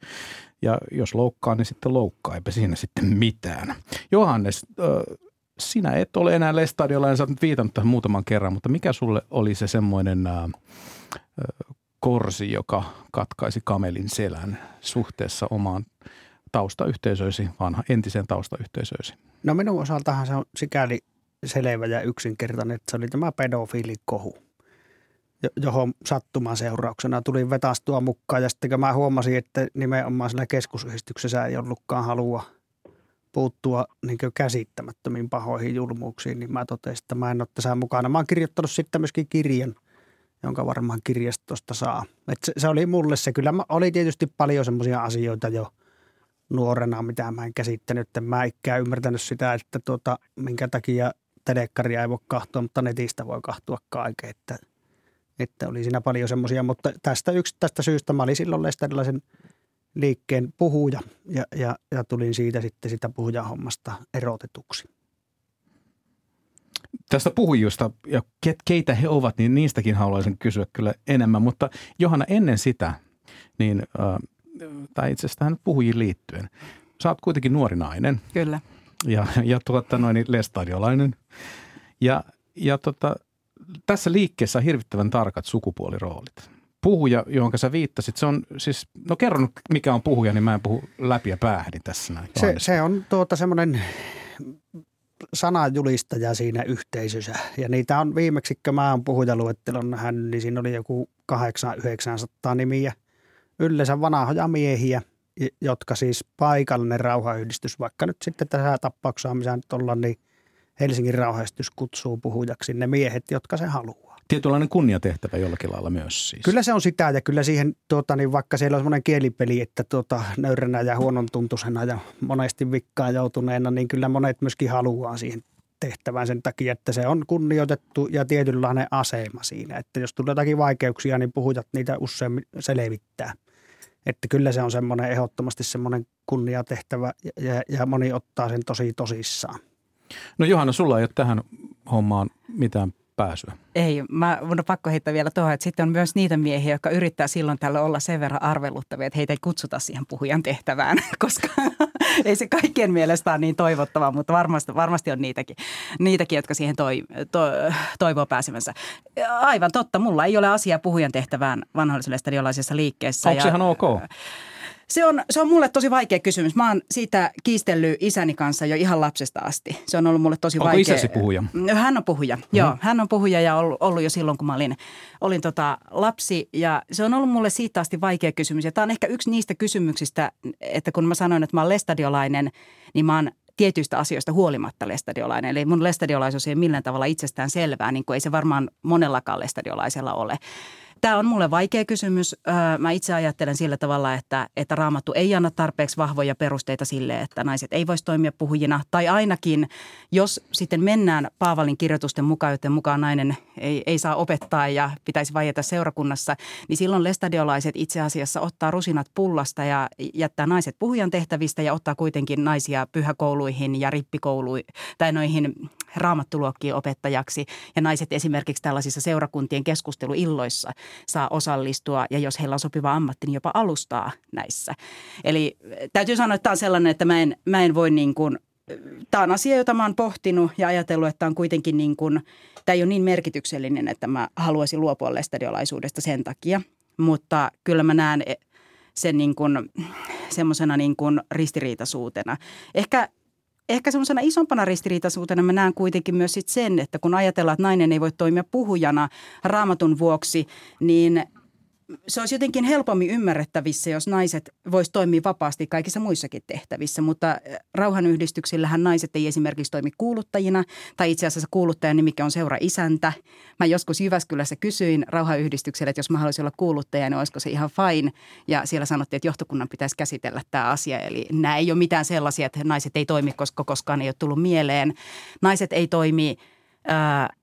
Ja jos loukkaa, niin sitten loukkaa, eipä siinä sitten mitään. Johannes, sinä et ole enää Lestadiolla, en oot viitannut tähän muutaman kerran, mutta mikä sulle oli se semmoinen korsi, joka katkaisi kamelin selän suhteessa omaan taustayhteisöisi, vanha entiseen taustayhteisöisi? No minun osaltahan se on sikäli selvä ja yksinkertainen, että se oli tämä pedofiilikohu, johon sattuman seurauksena tuli vetastua mukaan. Ja sitten kun mä huomasin, että nimenomaan sillä keskusyhdistyksessä ei ollutkaan halua puuttua niin käsittämättömiin pahoihin julmuuksiin, niin mä totesin, että mä en ole tässä mukana. Mä oon kirjoittanut sitten myöskin kirjan, jonka varmaan kirjastosta saa. Et se, se oli mulle se. Kyllä mä, oli tietysti paljon semmoisia asioita jo nuorena, mitä mä en käsittänyt. Että mä ikään ymmärtänyt sitä, että tuota, minkä takia telekkaria ei voi kahtua, mutta netistä voi kahtua kaiken, että, että oli siinä paljon semmoisia, mutta tästä yksi tästä syystä mä olin silloin tällaisen liikkeen puhuja ja, ja, ja tulin siitä sitten sitä puhujahommasta erotetuksi. Tästä puhujusta ja ket, keitä he ovat, niin niistäkin haluaisin kysyä kyllä enemmän, mutta Johanna ennen sitä, niin, äh, tai itse asiassa tähän puhujiin liittyen, sä oot kuitenkin nuori nainen. Kyllä ja, ja tuota noin, lestadiolainen. Ja, ja tota, tässä liikkeessä on hirvittävän tarkat sukupuoliroolit. Puhuja, johon sä viittasit, se on siis, no kerron mikä on puhuja, niin mä en puhu läpi ja päähni tässä näin. Se, se on tuota semmoinen sananjulistaja siinä yhteisössä. Ja niitä on viimeksi, kun mä oon puhujaluettelon nähnyt, niin siinä oli joku 800-900 nimiä. Yleensä vanhoja miehiä, jotka siis paikallinen rauhayhdistys, vaikka nyt sitten tässä tapauksessa, missä nyt ollaan, niin Helsingin rauhayhdistys kutsuu puhujaksi ne miehet, jotka se haluaa. Tietynlainen kunniatehtävä jollakin lailla myös siis. Kyllä se on sitä ja kyllä siihen, tuota, niin vaikka siellä on semmoinen kielipeli, että tuota, nöyränä ja huonon tuntuisena ja monesti vikkaan joutuneena, niin kyllä monet myöskin haluaa siihen tehtävään sen takia, että se on kunnioitettu ja tietynlainen asema siinä. Että jos tulee jotakin vaikeuksia, niin puhujat niitä usein selvittää. Että kyllä se on semmoinen ehdottomasti semmoinen kunniatehtävä ja, ja, ja moni ottaa sen tosi tosissaan. No Johanna, sulla ei ole tähän hommaan mitään pääsyä. Ei, mä, mun on pakko heittää vielä tuohon, että sitten on myös niitä miehiä, jotka yrittää silloin tällä olla sen verran arveluttavia, että heitä ei kutsuta siihen puhujan tehtävään, koska ei se kaikkien mielestä ole niin toivottavaa, mutta varmasti, varmasti on niitäkin, niitäkin jotka siihen toi, to, toivoo pääsemänsä. Aivan totta, mulla ei ole asiaa puhujan tehtävään vanholliselle stadiolaisessa liikkeessä. Onko se ihan ok? Se on, se on mulle tosi vaikea kysymys. Mä oon siitä kiistellyt isäni kanssa jo ihan lapsesta asti. Se on ollut mulle tosi Onko vaikea. Onko isäsi puhuja? Hän on puhuja, mm-hmm. joo. Hän on puhuja ja ollut, ollut jo silloin, kun mä olin, olin tota lapsi. Ja se on ollut mulle siitä asti vaikea kysymys. Ja tämä on ehkä yksi niistä kysymyksistä, että kun mä sanoin, että mä oon lestadiolainen, niin mä oon tietyistä asioista huolimatta lestadiolainen. Eli mun lestadiolaisuus ei ole millään tavalla itsestään selvää, niin kuin ei se varmaan monellakaan lestadiolaisella ole. Tämä on mulle vaikea kysymys. Mä itse ajattelen sillä tavalla, että, että raamattu ei anna tarpeeksi vahvoja perusteita sille, että naiset ei voisi toimia puhujina. Tai ainakin, jos sitten mennään Paavalin kirjoitusten mukaan, joten mukaan nainen ei, ei saa opettaa ja pitäisi vaieta seurakunnassa, niin silloin lestadiolaiset itse asiassa ottaa rusinat pullasta ja jättää naiset puhujan tehtävistä ja ottaa kuitenkin naisia pyhäkouluihin ja rippikouluihin tai noihin raamattuluokkiin opettajaksi. Ja naiset esimerkiksi tällaisissa seurakuntien keskusteluilloissa saa osallistua ja jos heillä on sopiva ammatti, niin jopa alustaa näissä. Eli täytyy sanoa, että tämä on sellainen, että mä en, mä en voi niin kuin Tämä on asia, jota mä oon pohtinut ja ajatellut, että on kuitenkin niin kuin, tämä ei ole niin merkityksellinen, että mä haluaisin luopua lestadiolaisuudesta sen takia. Mutta kyllä mä näen sen niin kuin, semmoisena niin kuin ristiriitaisuutena. Ehkä ehkä semmoisena isompana ristiriitaisuutena mä näen kuitenkin myös sit sen, että kun ajatellaan, että nainen ei voi toimia puhujana raamatun vuoksi, niin se olisi jotenkin helpommin ymmärrettävissä, jos naiset vois toimia vapaasti kaikissa muissakin tehtävissä, mutta eh, rauhanyhdistyksillähän naiset ei esimerkiksi toimi kuuluttajina, tai itse asiassa kuuluttajan nimikä on seura isäntä. Mä joskus Jyväskylässä kysyin rauhanyhdistykselle, että jos mä haluaisin olla kuuluttaja, niin olisiko se ihan fine, ja siellä sanottiin, että johtokunnan pitäisi käsitellä tämä asia, eli nämä ei ole mitään sellaisia, että naiset ei toimi, koska koskaan ei ole tullut mieleen. Naiset ei toimi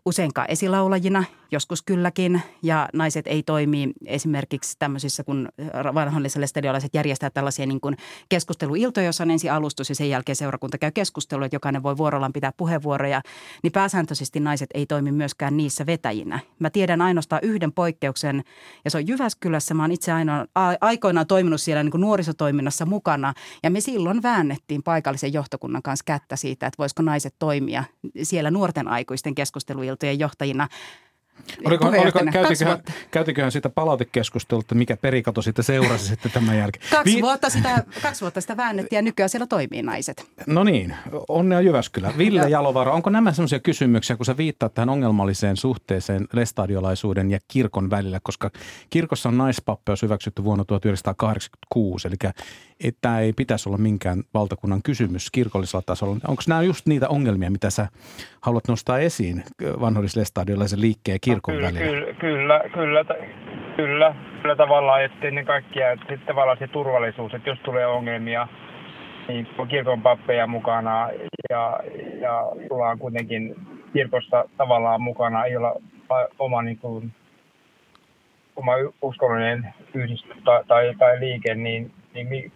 useinkaan esilaulajina, joskus kylläkin, ja naiset ei toimi esimerkiksi tämmöisissä, kun vanhalliselle stadiolaiset järjestää tällaisia niin kuin keskusteluiltoja, jossa on ensin alustus ja sen jälkeen seurakunta käy keskustelua, että jokainen voi vuorollaan pitää puheenvuoroja, niin pääsääntöisesti naiset ei toimi myöskään niissä vetäjinä. Mä tiedän ainoastaan yhden poikkeuksen, ja se on Jyväskylässä. Mä oon itse ainoa, aikoinaan toiminut siellä niin kuin nuorisotoiminnassa mukana, ja me silloin väännettiin paikallisen johtokunnan kanssa kättä siitä, että voisiko naiset toimia siellä nuorten aikuisten keskusteluiltojen johtajina – Oliko, oliko, käytiköhän, käytiköhän sitä palautekeskustelua, että mikä perikato sitten seurasi sitten tämän jälkeen? Kaksi, Vi- vuotta sitä, kaksi vuotta sitä väännettiin ja nykyään siellä toimii naiset. No niin, onnea Jyväskylä. Ville Jalovaara, onko nämä sellaisia kysymyksiä, kun sä viittaat tähän ongelmalliseen suhteeseen lestadiolaisuuden ja kirkon välillä, koska kirkossa on naispappeus hyväksytty vuonna 1986, eli tämä ei pitäisi olla minkään valtakunnan kysymys kirkollisella tasolla. Onko nämä just niitä ongelmia, mitä sä haluat nostaa esiin vanhollislestadiolaisen liikkeen kirkon no, kyllä, välillä? Kyllä, kyllä, kyllä, kyllä, kyllä tavallaan, että ennen kaikkea että sitten tavallaan se turvallisuus, että jos tulee ongelmia, niin on kirkon pappeja mukana ja, ja tullaan kuitenkin kirkossa tavallaan mukana, ei olla oma, niin kuin, oma uskonnollinen yhdistys tai, tai, tai liike, niin, niin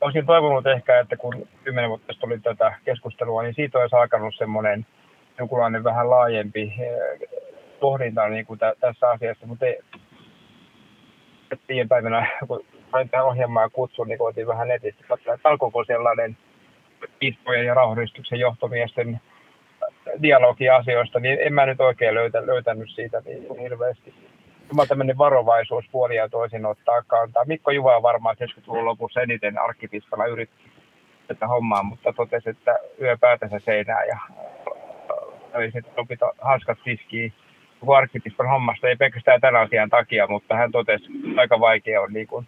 olisin toivonut ehkä, että kun kymmenen vuotta sitten oli tätä keskustelua, niin siitä olisi alkanut semmoinen jonkunlainen vähän laajempi eh, pohdinta niin kuin tä, tässä asiassa, mutta ei, viime päivänä, kun sain tähän ohjelmaan kutsun, niin koitin vähän netistä että alkoiko sellainen piispojen ja rauhoidistuksen johtomiesten dialogi asioista, niin en mä nyt oikein löytä, löytänyt siitä niin hirveästi. Tämä tämmöinen varovaisuus puolia toisin ottaa kantaa. Mikko Juva varmaan 70-luvun lopussa eniten arkkipiispana yritti tätä hommaa, mutta totesi, että yö päätänsä seinää ja oli sitten opita hanskat tiskiin koko arkkitiskon hommasta, ei pelkästään tämän asian takia, mutta hän totesi, että aika vaikea on niin kuin,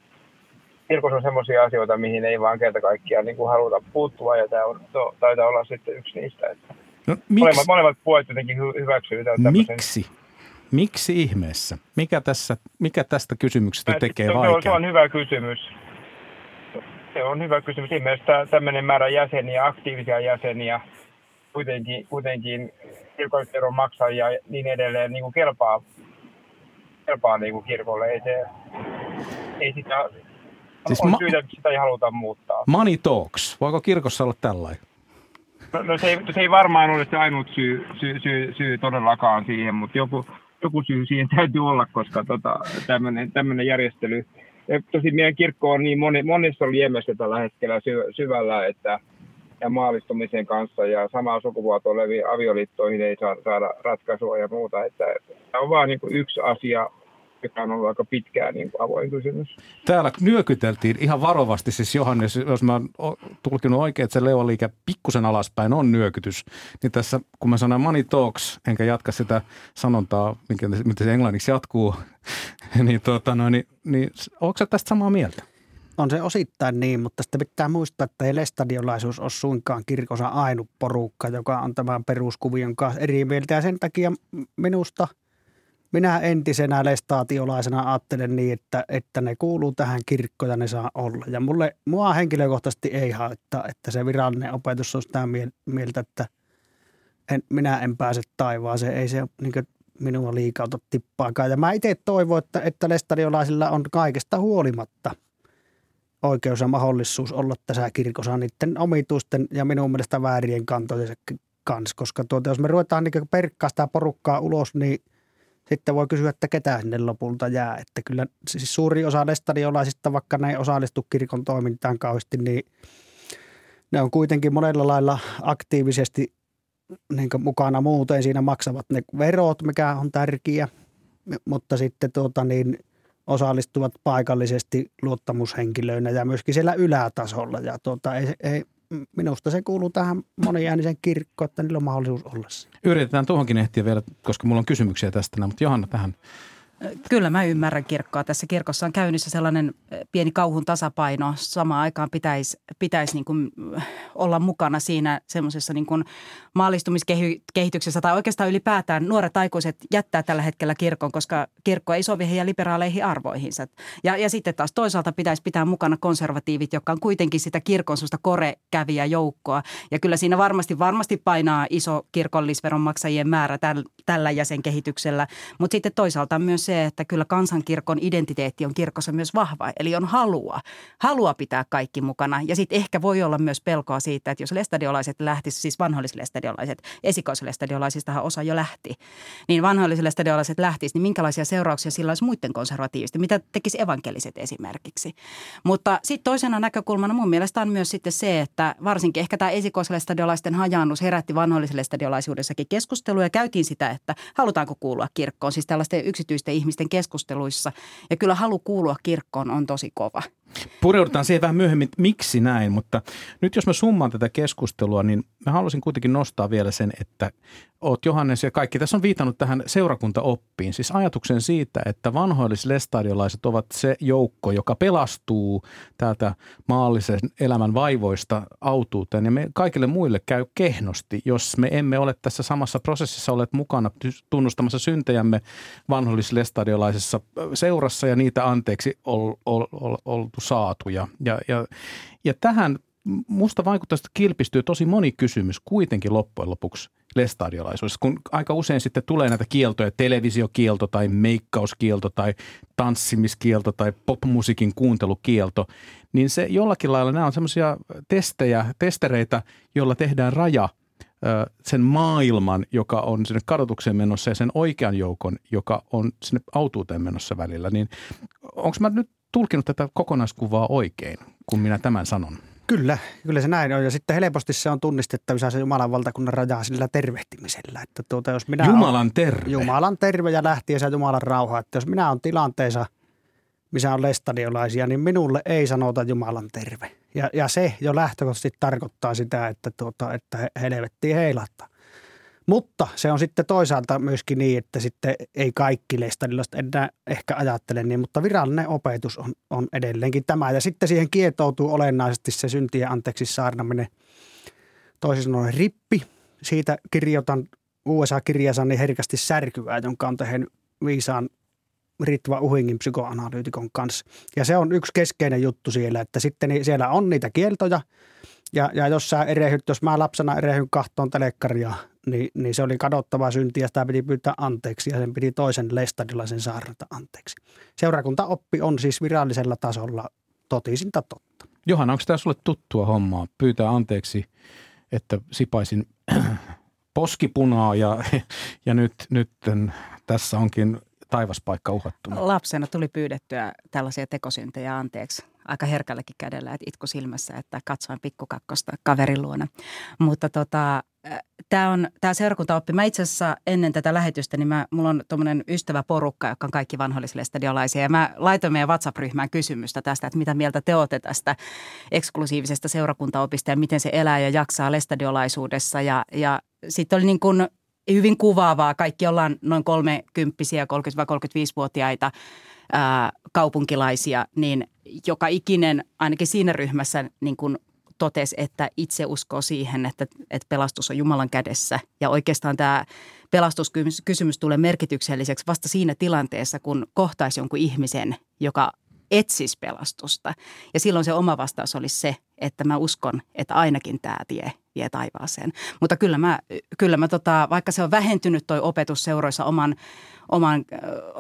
kirkossa on sellaisia asioita, mihin ei vaan kerta kaikkiaan niin kuin haluta puuttua, ja tämä on, to, taitaa olla sitten yksi niistä. Että no, miksi? Molemmat, molemmat puolet jotenkin hy- hyväksyy tämmöisen. Miksi? Miksi ihmeessä? Mikä, tässä, mikä tästä kysymyksestä tekee vaikeaa? Se on hyvä kysymys. Se on hyvä kysymys. Ihmeessä tämmöinen määrä jäseniä, aktiivisia jäseniä, kuitenkin, kuitenkin kirkollisveron maksajia ja niin edelleen niin kuin kelpaa, kelpaa niin kuin kirkolle. Ei, se, ei sitä, siis on ma- syytä, että sitä ei haluta muuttaa. Money talks. Voiko kirkossa olla tällainen? No, no se, ei, se ei varmaan ole se ainut syy, syy, syy, syy todellakaan siihen, mutta joku, joku syy siihen täytyy olla, koska tota, tämmöinen järjestely. Ja tosi meidän kirkko on niin moni, monessa liemessä tällä hetkellä sy, syvällä, että ja maallistumisen kanssa ja samaa sukupuolta oleviin avioliittoihin ei saa, saada ratkaisua ja muuta. Että tämä on vain niin yksi asia joka on ollut aika pitkään niin kuin avoin kysymys. Täällä nyökyteltiin ihan varovasti, siis Johannes, jos mä oon tulkinut oikein, että se Leo-liike pikkusen alaspäin on nyökytys, niin tässä kun mä sanon money talks, enkä jatka sitä sanontaa, mikä, miten se englanniksi jatkuu, niin, tuota, no, niin, niin onko tästä samaa mieltä? On se osittain niin, mutta sitten pitää muistaa, että ei lestadiolaisuus ole suinkaan kirkossa ainut porukka, joka on tämän peruskuvion kanssa eri mieltä. Ja sen takia minusta – minä entisenä lestaatiolaisena ajattelen niin, että, että ne kuuluu tähän kirkkoon ja ne saa olla. Ja mulle, mua henkilökohtaisesti ei haittaa, että se virallinen opetus on sitä mieltä, että en, minä en pääse taivaaseen. Ei se niin minua liikauta tippaakaan. Ja mä itse toivon, että, että lestadiolaisilla on kaikesta huolimatta oikeus ja mahdollisuus olla tässä kirkossa niiden omituisten ja minun mielestä väärien kantojen kanssa. Koska tuota, jos me ruvetaan niin perkkaa sitä porukkaa ulos, niin – sitten voi kysyä, että ketä sinne lopulta jää. Että kyllä siis suuri osa lestadiolaisista, vaikka ne ei osallistu kirkon toimintaan kauheasti, niin ne on kuitenkin monella lailla aktiivisesti niin mukana muuten. Siinä maksavat ne verot, mikä on tärkeä, mutta sitten tuota niin, osallistuvat paikallisesti luottamushenkilöinä ja myöskin siellä ylätasolla. Ja tuota, ei, ei, minusta se kuuluu tähän moniäänisen kirkkoon, että niillä on mahdollisuus olla se. Yritetään tuohonkin ehtiä vielä, koska mulla on kysymyksiä tästä, mutta Johanna tähän Kyllä mä ymmärrän kirkkoa. Tässä kirkossa on käynnissä sellainen eh, pieni kauhun tasapaino. Samaan aikaan pitäisi, pitäisi niin kuin eh, olla mukana siinä semmoisessa niin kuin maallistumiskehityksessä tai oikeastaan ylipäätään nuoret aikuiset jättää tällä hetkellä kirkon, koska kirkko ei sovi heidän liberaaleihin arvoihinsa. Ja, ja sitten taas toisaalta pitäisi pitää mukana konservatiivit, jotka on kuitenkin sitä kirkon korekäviä joukkoa. Ja kyllä siinä varmasti, varmasti painaa iso kirkollisveronmaksajien määrä täl, tällä jäsenkehityksellä. Mutta sitten toisaalta myös se, että kyllä kansankirkon identiteetti on kirkossa myös vahva, eli on halua, halua pitää kaikki mukana. Ja sitten ehkä voi olla myös pelkoa siitä, että jos lestadiolaiset lähtisivät, siis vanhollislestadiolaiset, esikoislestadiolaisistahan osa jo lähti, niin vanhollislestadiolaiset lähtisivät, niin minkälaisia seurauksia sillä olisi muiden konservatiivisten, mitä tekisi evankeliset esimerkiksi. Mutta sitten toisena näkökulmana mun mielestä on myös sitten se, että varsinkin ehkä tämä esikoislestadiolaisten hajannus herätti vanhollisellestadiolaisuudessakin keskustelua ja käytiin sitä, että halutaanko kuulua kirkkoon, siis tällaisten yksityisten ihmisten keskusteluissa. Ja kyllä halu kuulua kirkkoon on tosi kova. Pureudutaan siihen vähän myöhemmin, miksi näin, mutta nyt jos mä summaan tätä keskustelua, niin mä haluaisin kuitenkin nostaa vielä sen, että oot Johannes ja kaikki tässä on viitannut tähän seurakuntaoppiin, siis ajatuksen siitä, että vanhoillislestadiolaiset ovat se joukko, joka pelastuu täältä maallisen elämän vaivoista autuuteen. Ja me kaikille muille käy kehnosti, jos me emme ole tässä samassa prosessissa olleet mukana tunnustamassa syntejämme vanhoillislestadiolaisessa seurassa ja niitä anteeksi ol, ol, ol, saatu. Ja, ja, ja, ja tähän musta vaikuttaa, että kilpistyy tosi moni kysymys kuitenkin loppujen lopuksi lestadiolaisuudessa, kun aika usein sitten tulee näitä kieltoja, televisiokielto tai meikkauskielto tai tanssimiskielto tai popmusiikin kuuntelukielto, niin se jollakin lailla nämä on semmoisia testejä, testereitä, joilla tehdään raja sen maailman, joka on sinne kadotukseen menossa ja sen oikean joukon, joka on sinne autuuteen menossa välillä, niin onko mä nyt tulkinut tätä kokonaiskuvaa oikein, kun minä tämän sanon? Kyllä, kyllä se näin on. Ja sitten helposti se on tunnistettavissa se Jumalan valtakunnan rajaa sillä tervehtimisellä. Että tuota, jos minä Jumalan terve. Jumalan terve ja lähtiessä Jumalan rauha. Että jos minä olen tilanteessa, missä on lestadiolaisia, niin minulle ei sanota Jumalan terve. Ja, ja se jo lähtökohtaisesti tarkoittaa sitä, että, tuota, että helvettiin heilattaa. Mutta se on sitten toisaalta myöskin niin, että sitten ei kaikki lestadilaiset enää ehkä ajattele niin, mutta virallinen opetus on, on edelleenkin tämä. Ja sitten siihen kietoutuu olennaisesti se syntien anteeksi saarnaminen, toisin sanoen rippi. Siitä kirjoitan USA-kirjasani herkästi särkyvää, jonka on tehnyt viisaan Ritva Uhingin psykoanalyytikon kanssa. Ja se on yksi keskeinen juttu siellä, että sitten niin siellä on niitä kieltoja. Ja, ja jos sä erehyt, jos mä lapsena erehyn kahtoon telekkaria, niin, niin se oli kadottava synti ja sitä piti pyytää anteeksi ja sen piti toisen lestadilaisen saarnata anteeksi. Seurakuntaoppi on siis virallisella tasolla totisinta totta. Johanna, onko tämä sulle tuttua hommaa? Pyytää anteeksi, että sipaisin poskipunaa ja, ja nyt, nyt tässä onkin taivaspaikka uhattuna? Lapsena tuli pyydettyä tällaisia tekosyntejä anteeksi aika herkälläkin kädellä, että itku silmässä, että katsoin pikkukakkosta kaverin luona. Mutta tota, tämä on tämä seurakuntaoppi. Mä itse asiassa ennen tätä lähetystä, niin mä, mulla on tuommoinen ystäväporukka, joka on kaikki vanhollisille stadiolaisia. Ja mä laitoin meidän WhatsApp-ryhmään kysymystä tästä, että mitä mieltä te olette tästä eksklusiivisesta seurakuntaopista ja miten se elää ja jaksaa lestadiolaisuudessa. Ja, ja sitten oli niin kuin hyvin kuvaavaa. Kaikki ollaan noin 30 30-35-vuotiaita ää, kaupunkilaisia, niin joka ikinen, ainakin siinä ryhmässä, niin kuin totesi, että itse uskoo siihen, että, että pelastus on Jumalan kädessä. Ja oikeastaan tämä pelastuskysymys tulee merkitykselliseksi vasta siinä tilanteessa, kun kohtaisi jonkun ihmisen, joka etsisi pelastusta. Ja silloin se oma vastaus olisi se, että mä uskon, että ainakin tämä tie vie taivaaseen. Mutta kyllä mä, kyllä mä tota, vaikka se on vähentynyt toi opetus seuroissa oman, oman,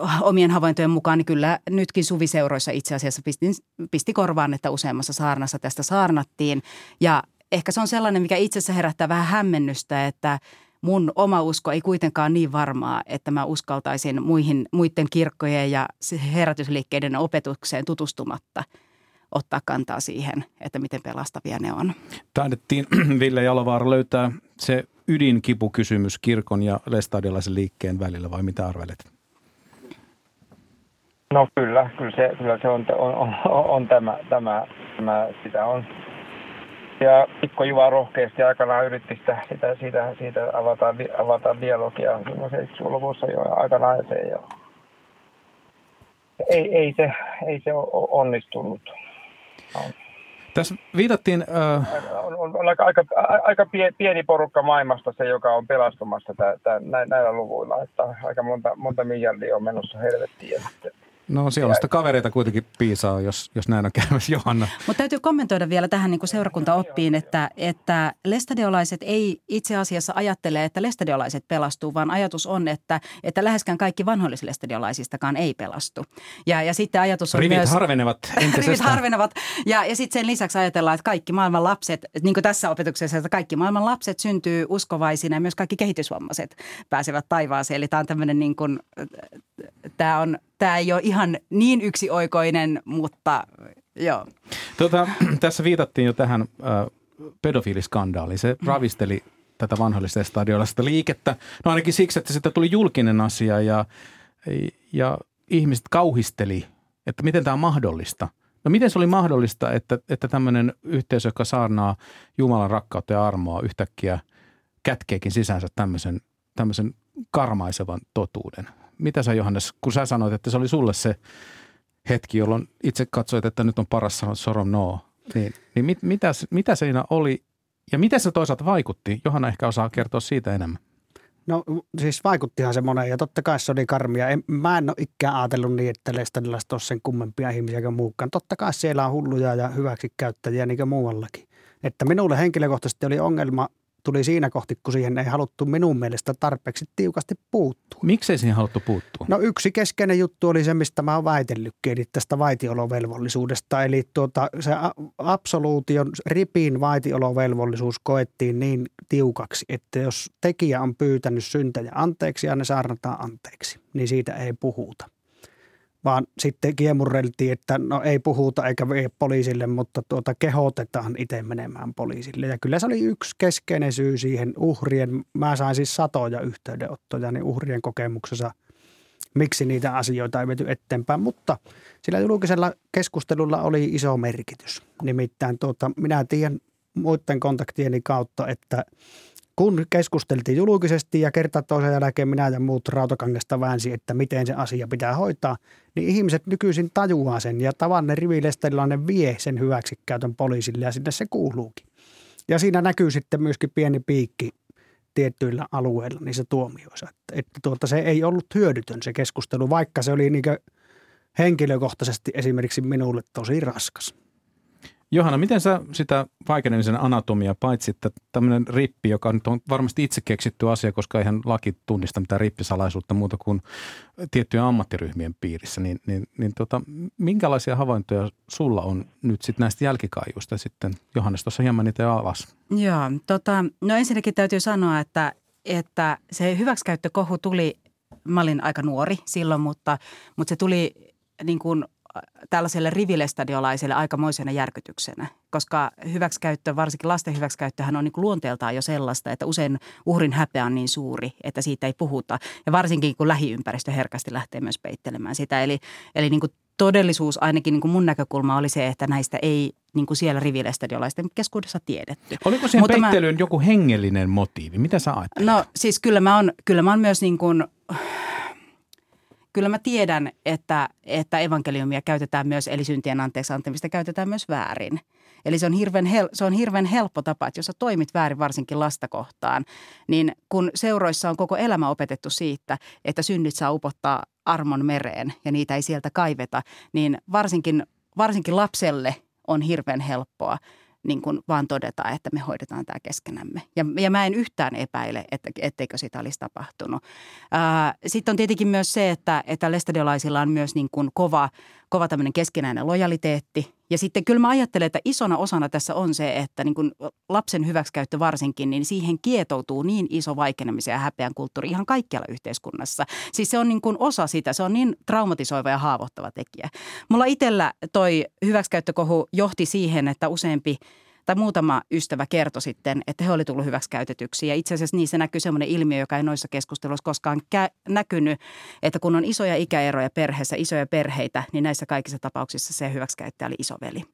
äh, omien havaintojen mukaan, niin kyllä nytkin suviseuroissa itse asiassa pistin, pisti korvaan, että useammassa saarnassa tästä saarnattiin. Ja ehkä se on sellainen, mikä itsessä herättää vähän hämmennystä, että – mun oma usko ei kuitenkaan niin varmaa, että mä uskaltaisin muihin, muiden kirkkojen ja herätysliikkeiden opetukseen tutustumatta ottaa kantaa siihen, että miten pelastavia ne on. Taidettiin Ville Jalovaara löytää se ydinkipukysymys kirkon ja lestadiolaisen liikkeen välillä vai mitä arvelet? No kyllä, kyllä se, kyllä se on, on, on, on tämä, tämä, tämä, sitä on ja Mikko Juva rohkeasti aikanaan yritti sitä, sitä siitä, siitä avata, avata dialogia 70-luvussa jo aikanaan se, ei, ei, se, ei se onnistunut. Tässä viitattiin... Uh... On, on, on aika, aika, aika pieni porukka maailmasta se, joka on pelastumassa tää, tää, näillä luvuilla. Että aika monta, monta miljardia on menossa helvettiin. Ja sitten No siellä on sitä kavereita kuitenkin piisaa, jos, jos näin on käymässä Johanna. Mutta täytyy kommentoida vielä tähän niin kuin seurakuntaoppiin, että, että lestadiolaiset ei itse asiassa ajattele, että lestadiolaiset pelastuu, vaan ajatus on, että, että läheskään kaikki vanhollislestadiolaisistakaan ei pelastu. Ja, ja sitten ajatus on rivit myös... harvenevat rivit harvenevat. Ja, ja sitten sen lisäksi ajatellaan, että kaikki maailman lapset, niin kuin tässä opetuksessa, että kaikki maailman lapset syntyy uskovaisina ja myös kaikki kehitysvammaiset pääsevät taivaaseen. Eli tämä on tämmöinen niin kuin, tämä on tämä ei ole ihan niin yksioikoinen, mutta joo. Tota, tässä viitattiin jo tähän äh, pedofiiliskandaaliin. Se mm. ravisteli tätä vanhallista stadiolasta liikettä. No ainakin siksi, että sitä tuli julkinen asia ja, ja ihmiset kauhisteli, että miten tämä on mahdollista. No miten se oli mahdollista, että, että tämmöinen yhteisö, joka saarnaa Jumalan rakkautta ja armoa yhtäkkiä kätkeekin sisäänsä tämmöisen, tämmöisen karmaisevan totuuden? Mitä sä Johannes, kun sä sanoit, että se oli sulle se hetki, jolloin itse katsoit, että nyt on paras sanoa sorom no, niin, niin mit, mitä, mitä siinä oli ja miten se toisaalta vaikutti? Johanna ehkä osaa kertoa siitä enemmän. No siis vaikuttihan se moneen ja totta kai se oli karmia. En, mä en ole ikään ajatellut niin, että Lestadilasta olisi sen kummempia ihmisiä kuin muukaan. Totta kai siellä on hulluja ja hyväksikäyttäjiä niin kuin muuallakin. Että minulle henkilökohtaisesti oli ongelma tuli siinä kohti, kun siihen ei haluttu minun mielestä tarpeeksi tiukasti puuttua. Miksei siihen haluttu puuttua? No yksi keskeinen juttu oli se, mistä mä oon väitellytkin, eli tästä vaitiolovelvollisuudesta. Eli tuota, se absoluution ripin vaitiolovelvollisuus koettiin niin tiukaksi, että jos tekijä on pyytänyt syntejä anteeksi ja ne saarnataan anteeksi, niin siitä ei puhuta vaan sitten kiemurreltiin, että no ei puhuta eikä vie poliisille, mutta tuota kehotetaan itse menemään poliisille. Ja kyllä se oli yksi keskeinen syy siihen uhrien, mä sain siis satoja yhteydenottoja, niin uhrien kokemuksessa miksi niitä asioita ei viety eteenpäin. Mutta sillä julkisella keskustelulla oli iso merkitys. Nimittäin tuota, minä tiedän muiden kontaktieni kautta, että kun keskusteltiin julkisesti ja kerta toisen jälkeen minä ja muut rautakangesta väänsi, että miten se asia pitää hoitaa, niin ihmiset nykyisin tajuaa sen ja tavallinen rivilestelilainen vie sen hyväksikäytön poliisille ja sinne se kuuluukin. Ja siinä näkyy sitten myöskin pieni piikki tiettyillä alueilla niissä tuomioissa. Että, että tuota, se ei ollut hyödytön se keskustelu, vaikka se oli niin henkilökohtaisesti esimerkiksi minulle tosi raskas. Johanna, miten sä sitä vaikenemisen anatomia, paitsi että tämmöinen rippi, joka nyt on varmasti itse keksitty asia, koska eihän laki tunnista mitään rippisalaisuutta muuta kuin tiettyjen ammattiryhmien piirissä, niin, niin, niin tota, minkälaisia havaintoja sulla on nyt sitten näistä jälkikaijuista sitten? Johannes tuossa hieman niitä alas. Joo, tota, no ensinnäkin täytyy sanoa, että, että se hyväksikäyttökohu tuli, mä olin aika nuori silloin, mutta, mutta se tuli niin kuin tällaiselle rivilestadiolaiselle aikamoisena järkytyksenä, koska hyväksikäyttö, varsinkin lasten hyväksikäyttöhän on niin luonteeltaan jo sellaista, että usein uhrin häpeä on niin suuri, että siitä ei puhuta. Ja varsinkin kun lähiympäristö herkästi lähtee myös peittelemään sitä. Eli, eli niin kuin todellisuus ainakin niin kuin mun näkökulma oli se, että näistä ei niin kuin siellä rivilestadiolaisten keskuudessa tiedetty. Oliko siihen Mutta peittelyyn mä, joku hengellinen motiivi? Mitä sä ajattelet? No siis kyllä mä oon, kyllä mä oon myös niin kuin kyllä mä tiedän, että, että evankeliumia käytetään myös, eli syntien anteeksi antamista käytetään myös väärin. Eli se on, hirveän hel, se on hirveän helppo tapa, että jos sä toimit väärin varsinkin lasta kohtaan, niin kun seuroissa on koko elämä opetettu siitä, että synnit saa upottaa armon mereen ja niitä ei sieltä kaiveta, niin varsinkin, varsinkin lapselle on hirveän helppoa niin kuin vaan todeta, että me hoidetaan tämä keskenämme. Ja, ja mä en yhtään epäile, että, etteikö sitä olisi tapahtunut. Sitten on tietenkin myös se, että, että lestadiolaisilla on myös niin kuin kova, kova tämmöinen keskinäinen lojaliteetti. Ja sitten kyllä mä ajattelen, että isona osana tässä on se, että niin kuin lapsen hyväksikäyttö varsinkin, niin siihen kietoutuu niin iso vaikenemisen ja häpeän kulttuuri ihan kaikkialla yhteiskunnassa. Siis se on niin kuin osa sitä, se on niin traumatisoiva ja haavoittava tekijä. Mulla itsellä toi hyväksikäyttökohu johti siihen, että useampi tai muutama ystävä kertoi sitten, että he oli tullut hyväksikäytetyksi. Ja itse asiassa niissä näkyy sellainen ilmiö, joka ei noissa keskusteluissa koskaan kä- näkynyt, että kun on isoja ikäeroja perheessä, isoja perheitä, niin näissä kaikissa tapauksissa se hyväksikäyttäjä oli isoveli.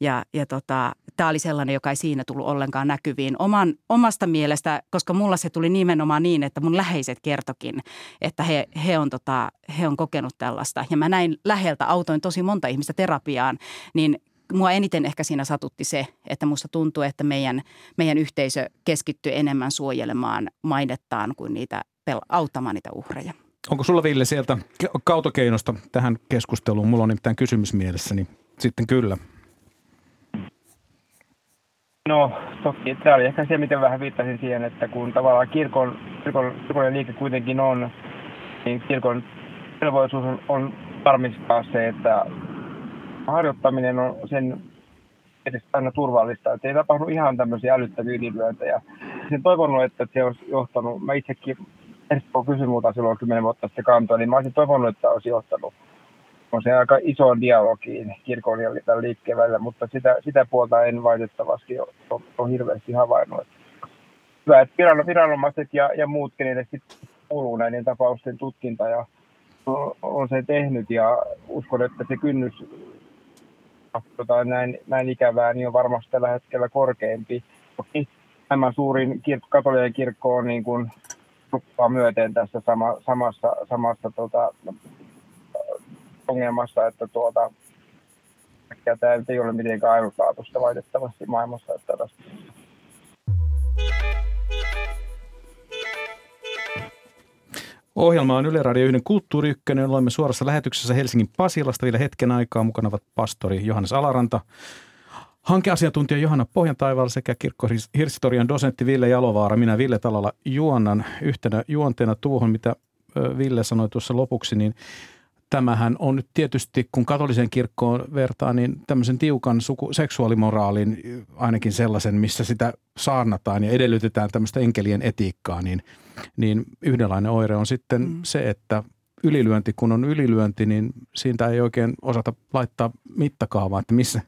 Ja, ja tota, tämä oli sellainen, joka ei siinä tullut ollenkaan näkyviin. Oman, omasta mielestä, koska mulla se tuli nimenomaan niin, että mun läheiset kertokin, että he, he, on, tota, he on kokenut tällaista. Ja mä näin läheltä, autoin tosi monta ihmistä terapiaan, niin mua eniten ehkä siinä satutti se, että musta tuntuu, että meidän, meidän yhteisö keskittyy enemmän suojelemaan mainettaan kuin niitä auttamaan niitä uhreja. Onko sulla Ville sieltä kautokeinosta tähän keskusteluun? Mulla on nimittäin kysymys mielessäni. Sitten kyllä. No toki, tämä oli ehkä se, miten vähän viittasin siihen, että kun tavallaan kirkon, kirkon, kirkon liike kuitenkin on, niin kirkon velvollisuus on, on varmistaa se, että harjoittaminen on sen edes aina turvallista, että ei tapahdu ihan tämmöisiä älyttäviä ylilyöntejä. Sen toivonut, että se olisi johtanut, mä itsekin Espoo kysyi muuta silloin kymmenen vuotta sitten kantoa, niin mä olisin toivonut, että olisi johtanut on se aika iso dialogiin kirkon ja liikkeen välillä, mutta sitä, sitä puolta en valitettavasti ole, ole, ole hirveästi havainnut. Hyvä, että viranomaiset ja, ja muut, kenelle sitten kuuluu näiden tapausten tutkinta ja on, on se tehnyt ja uskon, että se kynnys tota, näin, näin ikävää, niin on varmasti tällä hetkellä korkeampi. Toki tämä suurin katolinen kirkko on niin kuin myöten tässä sama, samassa, samassa tota, ongelmassa, että tuota, tämä ei ole mitenkään ainutlaatuista valitettavasti maailmassa. Että tästä. Ohjelma on Yle Radio 1 Kulttuuri 1. Olemme suorassa lähetyksessä Helsingin Pasilasta vielä hetken aikaa. Mukana ovat pastori Johannes Alaranta, hankeasiantuntija Johanna Pohjantaival sekä kirkkohistorian dosentti Ville Jalovaara. Minä Ville Talala juonnan yhtenä juonteena tuohon, mitä Ville sanoi tuossa lopuksi, niin tämähän on nyt tietysti, kun katoliseen kirkkoon vertaa, niin tämmöisen tiukan suku, seksuaalimoraalin, ainakin sellaisen, missä sitä saarnataan ja edellytetään tämmöistä enkelien etiikkaa, niin, niin yhdenlainen oire on sitten mm. se, että ylilyönti, kun on ylilyönti, niin siitä ei oikein osata laittaa mittakaavaa, että missä,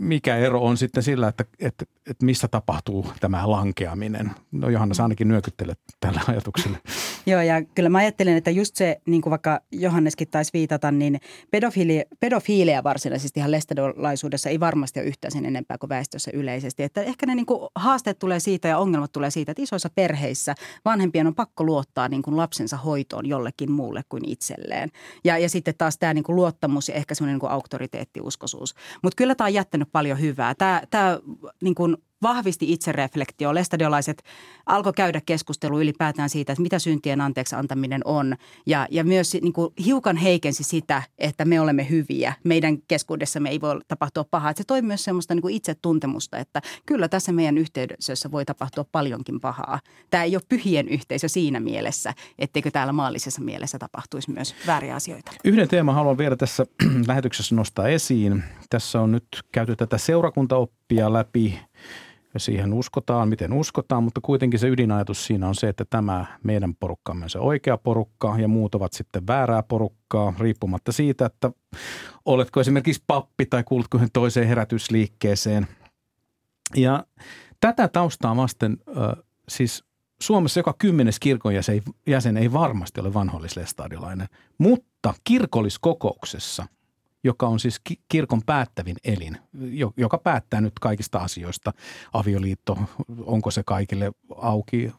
mikä ero on sitten sillä, että, että, että missä tapahtuu tämä lankeaminen. No Johanna, sä ainakin nyökyttelet tällä ajatuksella. Joo, ja kyllä mä ajattelen, että just se, niin kuin vaikka Johanneskin taisi viitata, niin pedofiili, pedofiileja varsinaisesti ihan lestadiolaisuudessa ei varmasti ole yhtään sen enempää kuin väestössä yleisesti. Että ehkä ne niin kuin haasteet tulee siitä ja ongelmat tulee siitä, että isoissa perheissä vanhempien on pakko luottaa niin kuin lapsensa hoitoon jollekin muulle kuin itselleen. Ja, ja sitten taas tämä niin kuin luottamus ja ehkä semmoinen niin auktoriteettiuskoisuus. Mutta kyllä tämä on jättänyt paljon hyvää. Tämä, tämä niin kuin vahvisti itsereflektio. Lestadiolaiset alkoi käydä keskustelua ylipäätään siitä, että mitä syntien anteeksi antaminen on. Ja, ja myös niin kuin hiukan heikensi sitä, että me olemme hyviä. Meidän keskuudessamme ei voi tapahtua pahaa. Se toi myös semmoista niin itsetuntemusta, että kyllä tässä meidän yhteisössä voi tapahtua paljonkin pahaa. Tämä ei ole pyhien yhteisö siinä mielessä, etteikö täällä maallisessa mielessä tapahtuisi myös vääriä asioita. Yhden teeman haluan vielä tässä lähetyksessä nostaa esiin. Tässä on nyt käyty tätä seurakuntaoppia läpi siihen uskotaan, miten uskotaan, mutta kuitenkin se ydinajatus siinä on se, että tämä meidän porukkamme on se oikea porukka ja muut ovat sitten väärää porukkaa, riippumatta siitä, että oletko esimerkiksi pappi tai kuulutko toiseen herätysliikkeeseen. Ja tätä taustaa vasten siis Suomessa joka kymmenes kirkon jäsen ei varmasti ole vanhollislestadiolainen, mutta kirkolliskokouksessa – joka on siis kirkon päättävin elin, joka päättää nyt kaikista asioista. Avioliitto, onko se kaikille auki,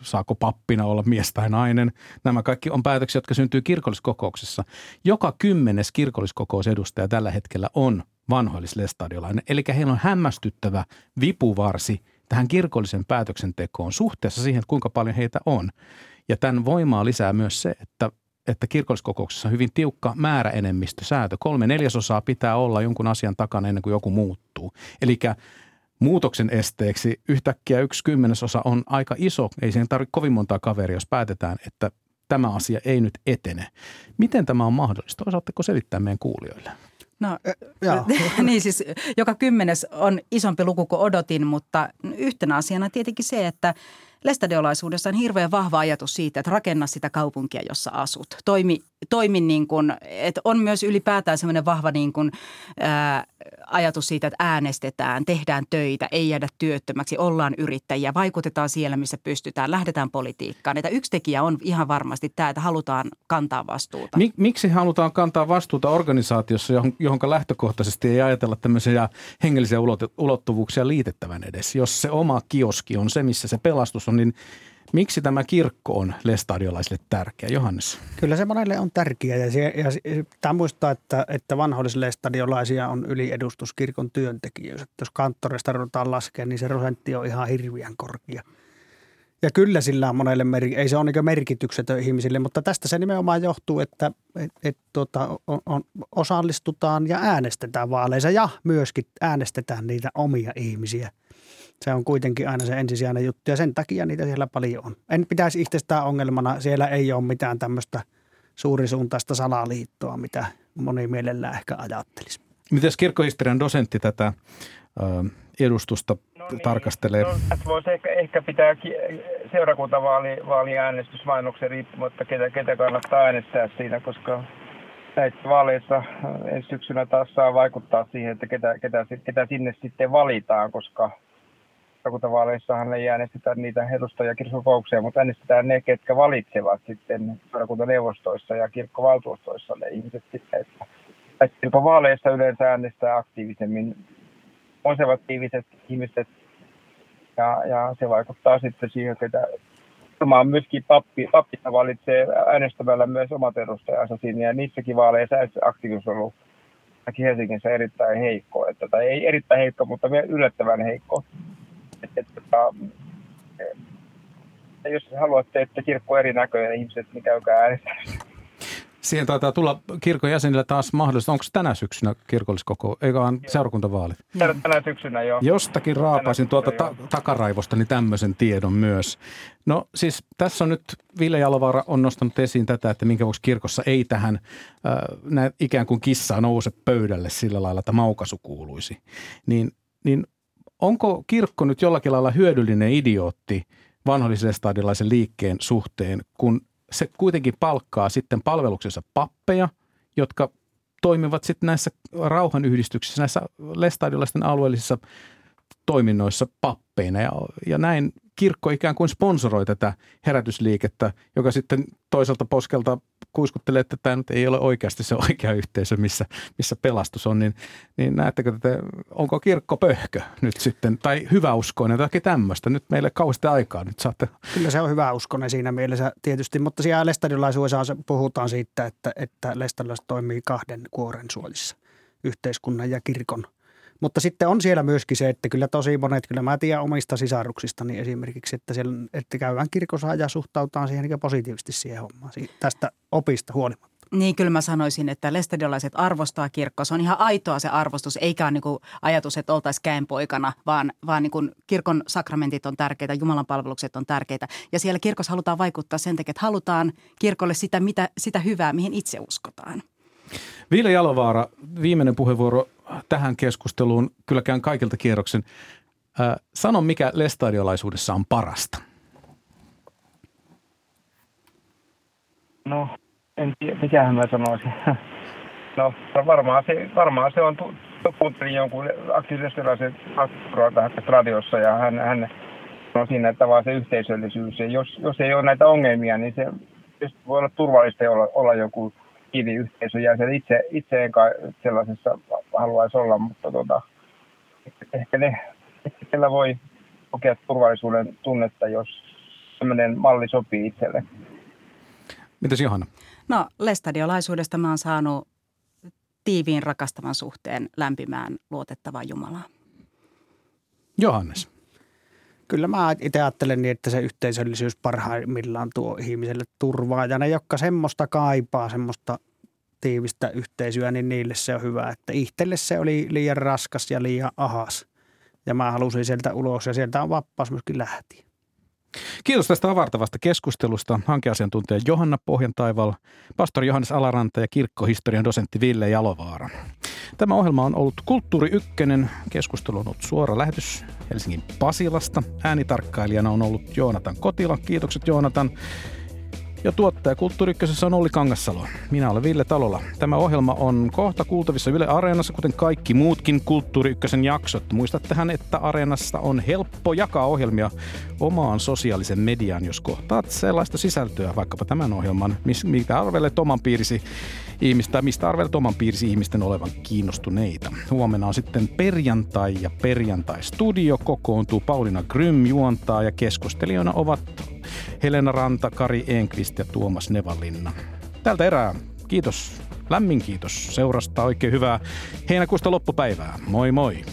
saako pappina olla mies tai nainen. Nämä kaikki on päätöksiä, jotka syntyy kirkolliskokouksessa. Joka kymmenes kirkolliskokousedustaja tällä hetkellä on vanhoillislestadiolainen, eli heillä on hämmästyttävä vipuvarsi tähän kirkollisen päätöksentekoon suhteessa siihen, kuinka paljon heitä on. Ja tämän voimaa lisää myös se, että että kirkolliskokouksessa on hyvin tiukka määräenemmistösäätö. Kolme neljäsosaa pitää olla jonkun asian takana ennen kuin joku muuttuu. Eli muutoksen esteeksi yhtäkkiä yksi kymmenesosa on aika iso. Ei siihen tarvitse kovin montaa kaveria, jos päätetään, että tämä asia ei nyt etene. Miten tämä on mahdollista? Osaatteko selittää meidän kuulijoille? No, niin siis joka kymmenes on isompi luku kuin odotin, mutta yhtenä asiana tietenkin se, että – Lestadiolaisuudessa on hirveän vahva ajatus siitä, että rakenna sitä kaupunkia, jossa asut. Toimi, toimi niin kuin, että on myös ylipäätään semmoinen vahva niin kuin, ää, ajatus siitä, että äänestetään, tehdään töitä, ei jäädä työttömäksi, ollaan yrittäjiä, vaikutetaan siellä, missä pystytään, lähdetään politiikkaan. Että yksi tekijä on ihan varmasti tämä, että halutaan kantaa vastuuta. Miksi halutaan kantaa vastuuta organisaatiossa, johon, johon lähtökohtaisesti ei ajatella tämmöisiä hengellisiä ulottuvuuksia liitettävän edes? Jos se oma kioski on se, missä se pelastus on, niin Miksi tämä kirkko on lestadiolaisille tärkeä, Johannes? Kyllä se monelle on tärkeä ja, se, ja tämä muistaa, että, että vanhoillisille stadiolaisia on yliedustus kirkon työntekijöissä. Jos kanttoreista ruvetaan laskea, niin se prosentti on ihan hirviän korkea. Ja kyllä sillä on monelle, ei se ole niin merkityksetön ihmisille, mutta tästä se nimenomaan johtuu, että et, et, tuota, on, on, osallistutaan ja äänestetään vaaleissa ja myöskin äänestetään niitä omia ihmisiä – se on kuitenkin aina se ensisijainen juttu ja sen takia niitä siellä paljon on. En pitäisi itsestään ongelmana, siellä ei ole mitään tämmöistä suurisuuntaista salaliittoa, mitä moni mielellään ehkä ajattelisi. Miten kirkkohistorian dosentti tätä edustusta no niin, tarkastelee? No, voisi ehkä, ehkä pitää seurakuntavaaliäänestysmainoksen riippumatta, ketä, ketä kannattaa äänestää siinä, koska näissä vaaleissa ensi syksynä taas saa vaikuttaa siihen, että ketä, ketä, ketä sinne sitten valitaan, koska seurakuntavaaleissahan ei äänestetä niitä edustajia kirkkokouksia, mutta äänestetään ne, ketkä valitsevat sitten seurakuntaneuvostoissa ja kirkkovaltuustoissa ne ihmiset sitten. Että kirkkovaaleissa yleensä äänestää aktiivisemmin konservatiiviset ihmiset ja, ja se vaikuttaa sitten siihen, että varmaan myöskin pappi, pappina valitsee äänestämällä myös omat edustajansa sinne ja niissäkin vaaleissa aktiivisuus on ollut Helsingissä erittäin heikko, että, tai ei erittäin heikko, mutta yllättävän heikko että, että jos haluatte, että kirkko on erinäköinen ihmiset, niin käykää äänestämässä. Siihen taitaa tulla kirkon jäsenillä taas mahdollista. Onko tänä syksynä kirkolliskoko, eikä vaan seurakuntavaalit? Tänä syksynä, joo. Jostakin raapaisin tuolta ta- takaraivostani niin tämmöisen tiedon myös. No siis tässä on nyt, Ville Jalovaara on nostanut esiin tätä, että minkä vuoksi kirkossa ei tähän äh, ikään kuin kissaa nouse pöydälle sillä lailla, että maukasu kuuluisi. Niin, niin onko kirkko nyt jollakin lailla hyödyllinen idiootti vanhollisestadilaisen liikkeen suhteen, kun se kuitenkin palkkaa sitten palveluksessa pappeja, jotka toimivat sitten näissä rauhanyhdistyksissä, näissä lestadiolaisten alueellisissa toiminnoissa pappeina? Ja, ja näin kirkko ikään kuin sponsoroi tätä herätysliikettä, joka sitten toiselta poskelta kuiskuttelee, että tämä nyt ei ole oikeasti se oikea yhteisö, missä, missä pelastus on, niin, niin näettekö, että onko kirkko pöhkö nyt sitten, tai hyväuskoinen tai tämmöistä, nyt meille kauheasti aikaa nyt saatte. Kyllä se on hyväuskoinen siinä mielessä tietysti, mutta siellä lestadiolaisuudessa puhutaan siitä, että, että lestadiolaiset toimii kahden kuoren suolissa, yhteiskunnan ja kirkon mutta sitten on siellä myöskin se, että kyllä tosi monet, kyllä mä tiedän omista sisaruksistani esimerkiksi, että, siellä, että käydään kirkossa ja suhtautaan siihen niin positiivisesti siihen hommaan tästä opista huolimatta. Niin, kyllä mä sanoisin, että lestadiolaiset arvostaa kirkkoa. Se on ihan aitoa se arvostus, eikä ole niin kuin ajatus, että oltaisiin käenpoikana, vaan, vaan niin kuin kirkon sakramentit on tärkeitä, Jumalan palvelukset on tärkeitä. Ja siellä kirkossa halutaan vaikuttaa sen takia, että halutaan kirkolle sitä, mitä, sitä hyvää, mihin itse uskotaan. Ville Jalovaara, viimeinen puheenvuoro tähän keskusteluun. Kyllä käyn kaikilta kierroksen. Sano, mikä lestadiolaisuudessa on parasta? No, en tiedä, mikähän mä sanoisin. No, varmaan se, varmaan se on, puhuttiin jonkun aktiivisesti radiossa ja hän, hän on siinä, että vaan se yhteisöllisyys. Ja jos, jos ei ole näitä ongelmia, niin se voi olla turvallista olla, olla joku kiiniyhteisö ja sen itse, itse sellaisessa haluaisi olla, mutta tota, ehkä ne, ehkä voi kokea turvallisuuden tunnetta, jos sellainen malli sopii itselle. Mitäs Johanna? No lestadiolaisuudesta mä oon saanut tiiviin rakastavan suhteen lämpimään luotettavaan Jumalaan. Johannes. Kyllä mä itse ajattelen niin, että se yhteisöllisyys parhaimmillaan tuo ihmiselle turvaa. Ja ne, jotka semmoista kaipaa, semmoista tiivistä yhteisöä, niin niille se on hyvä. Että itselle se oli liian raskas ja liian ahas. Ja mä halusin sieltä ulos ja sieltä on vapaus myöskin lähtiä. Kiitos tästä avartavasta keskustelusta hankeasiantuntija Johanna Pohjantaival, pastori Johannes Alaranta ja kirkkohistorian dosentti Ville Jalovaara. Tämä ohjelma on ollut Kulttuuri Ykkönen. Keskustelu on ollut suora lähetys Helsingin Pasilasta. Äänitarkkailijana on ollut Joonatan Kotila. Kiitokset Joonatan. Ja tuottaja Kulttuuri on Olli Kangassalo. Minä olen Ville Talola. Tämä ohjelma on kohta kuultavissa Yle Areenassa, kuten kaikki muutkin Kulttuuri Ykkösen jaksot. Muistattehan, että Areenassa on helppo jakaa ohjelmia omaan sosiaalisen mediaan, jos kohtaat sellaista sisältöä, vaikkapa tämän ohjelman, mitä arvelet oman piirisi ihmistä, mistä arvelet oman piirisi ihmisten olevan kiinnostuneita. Huomenna on sitten perjantai ja perjantai-studio kokoontuu. Paulina Grym juontaa ja keskustelijoina ovat Helena Ranta, Kari Enqvist ja Tuomas Nevalinna. Tältä erää kiitos, lämmin kiitos seurasta. Oikein hyvää heinäkuusta loppupäivää. Moi moi!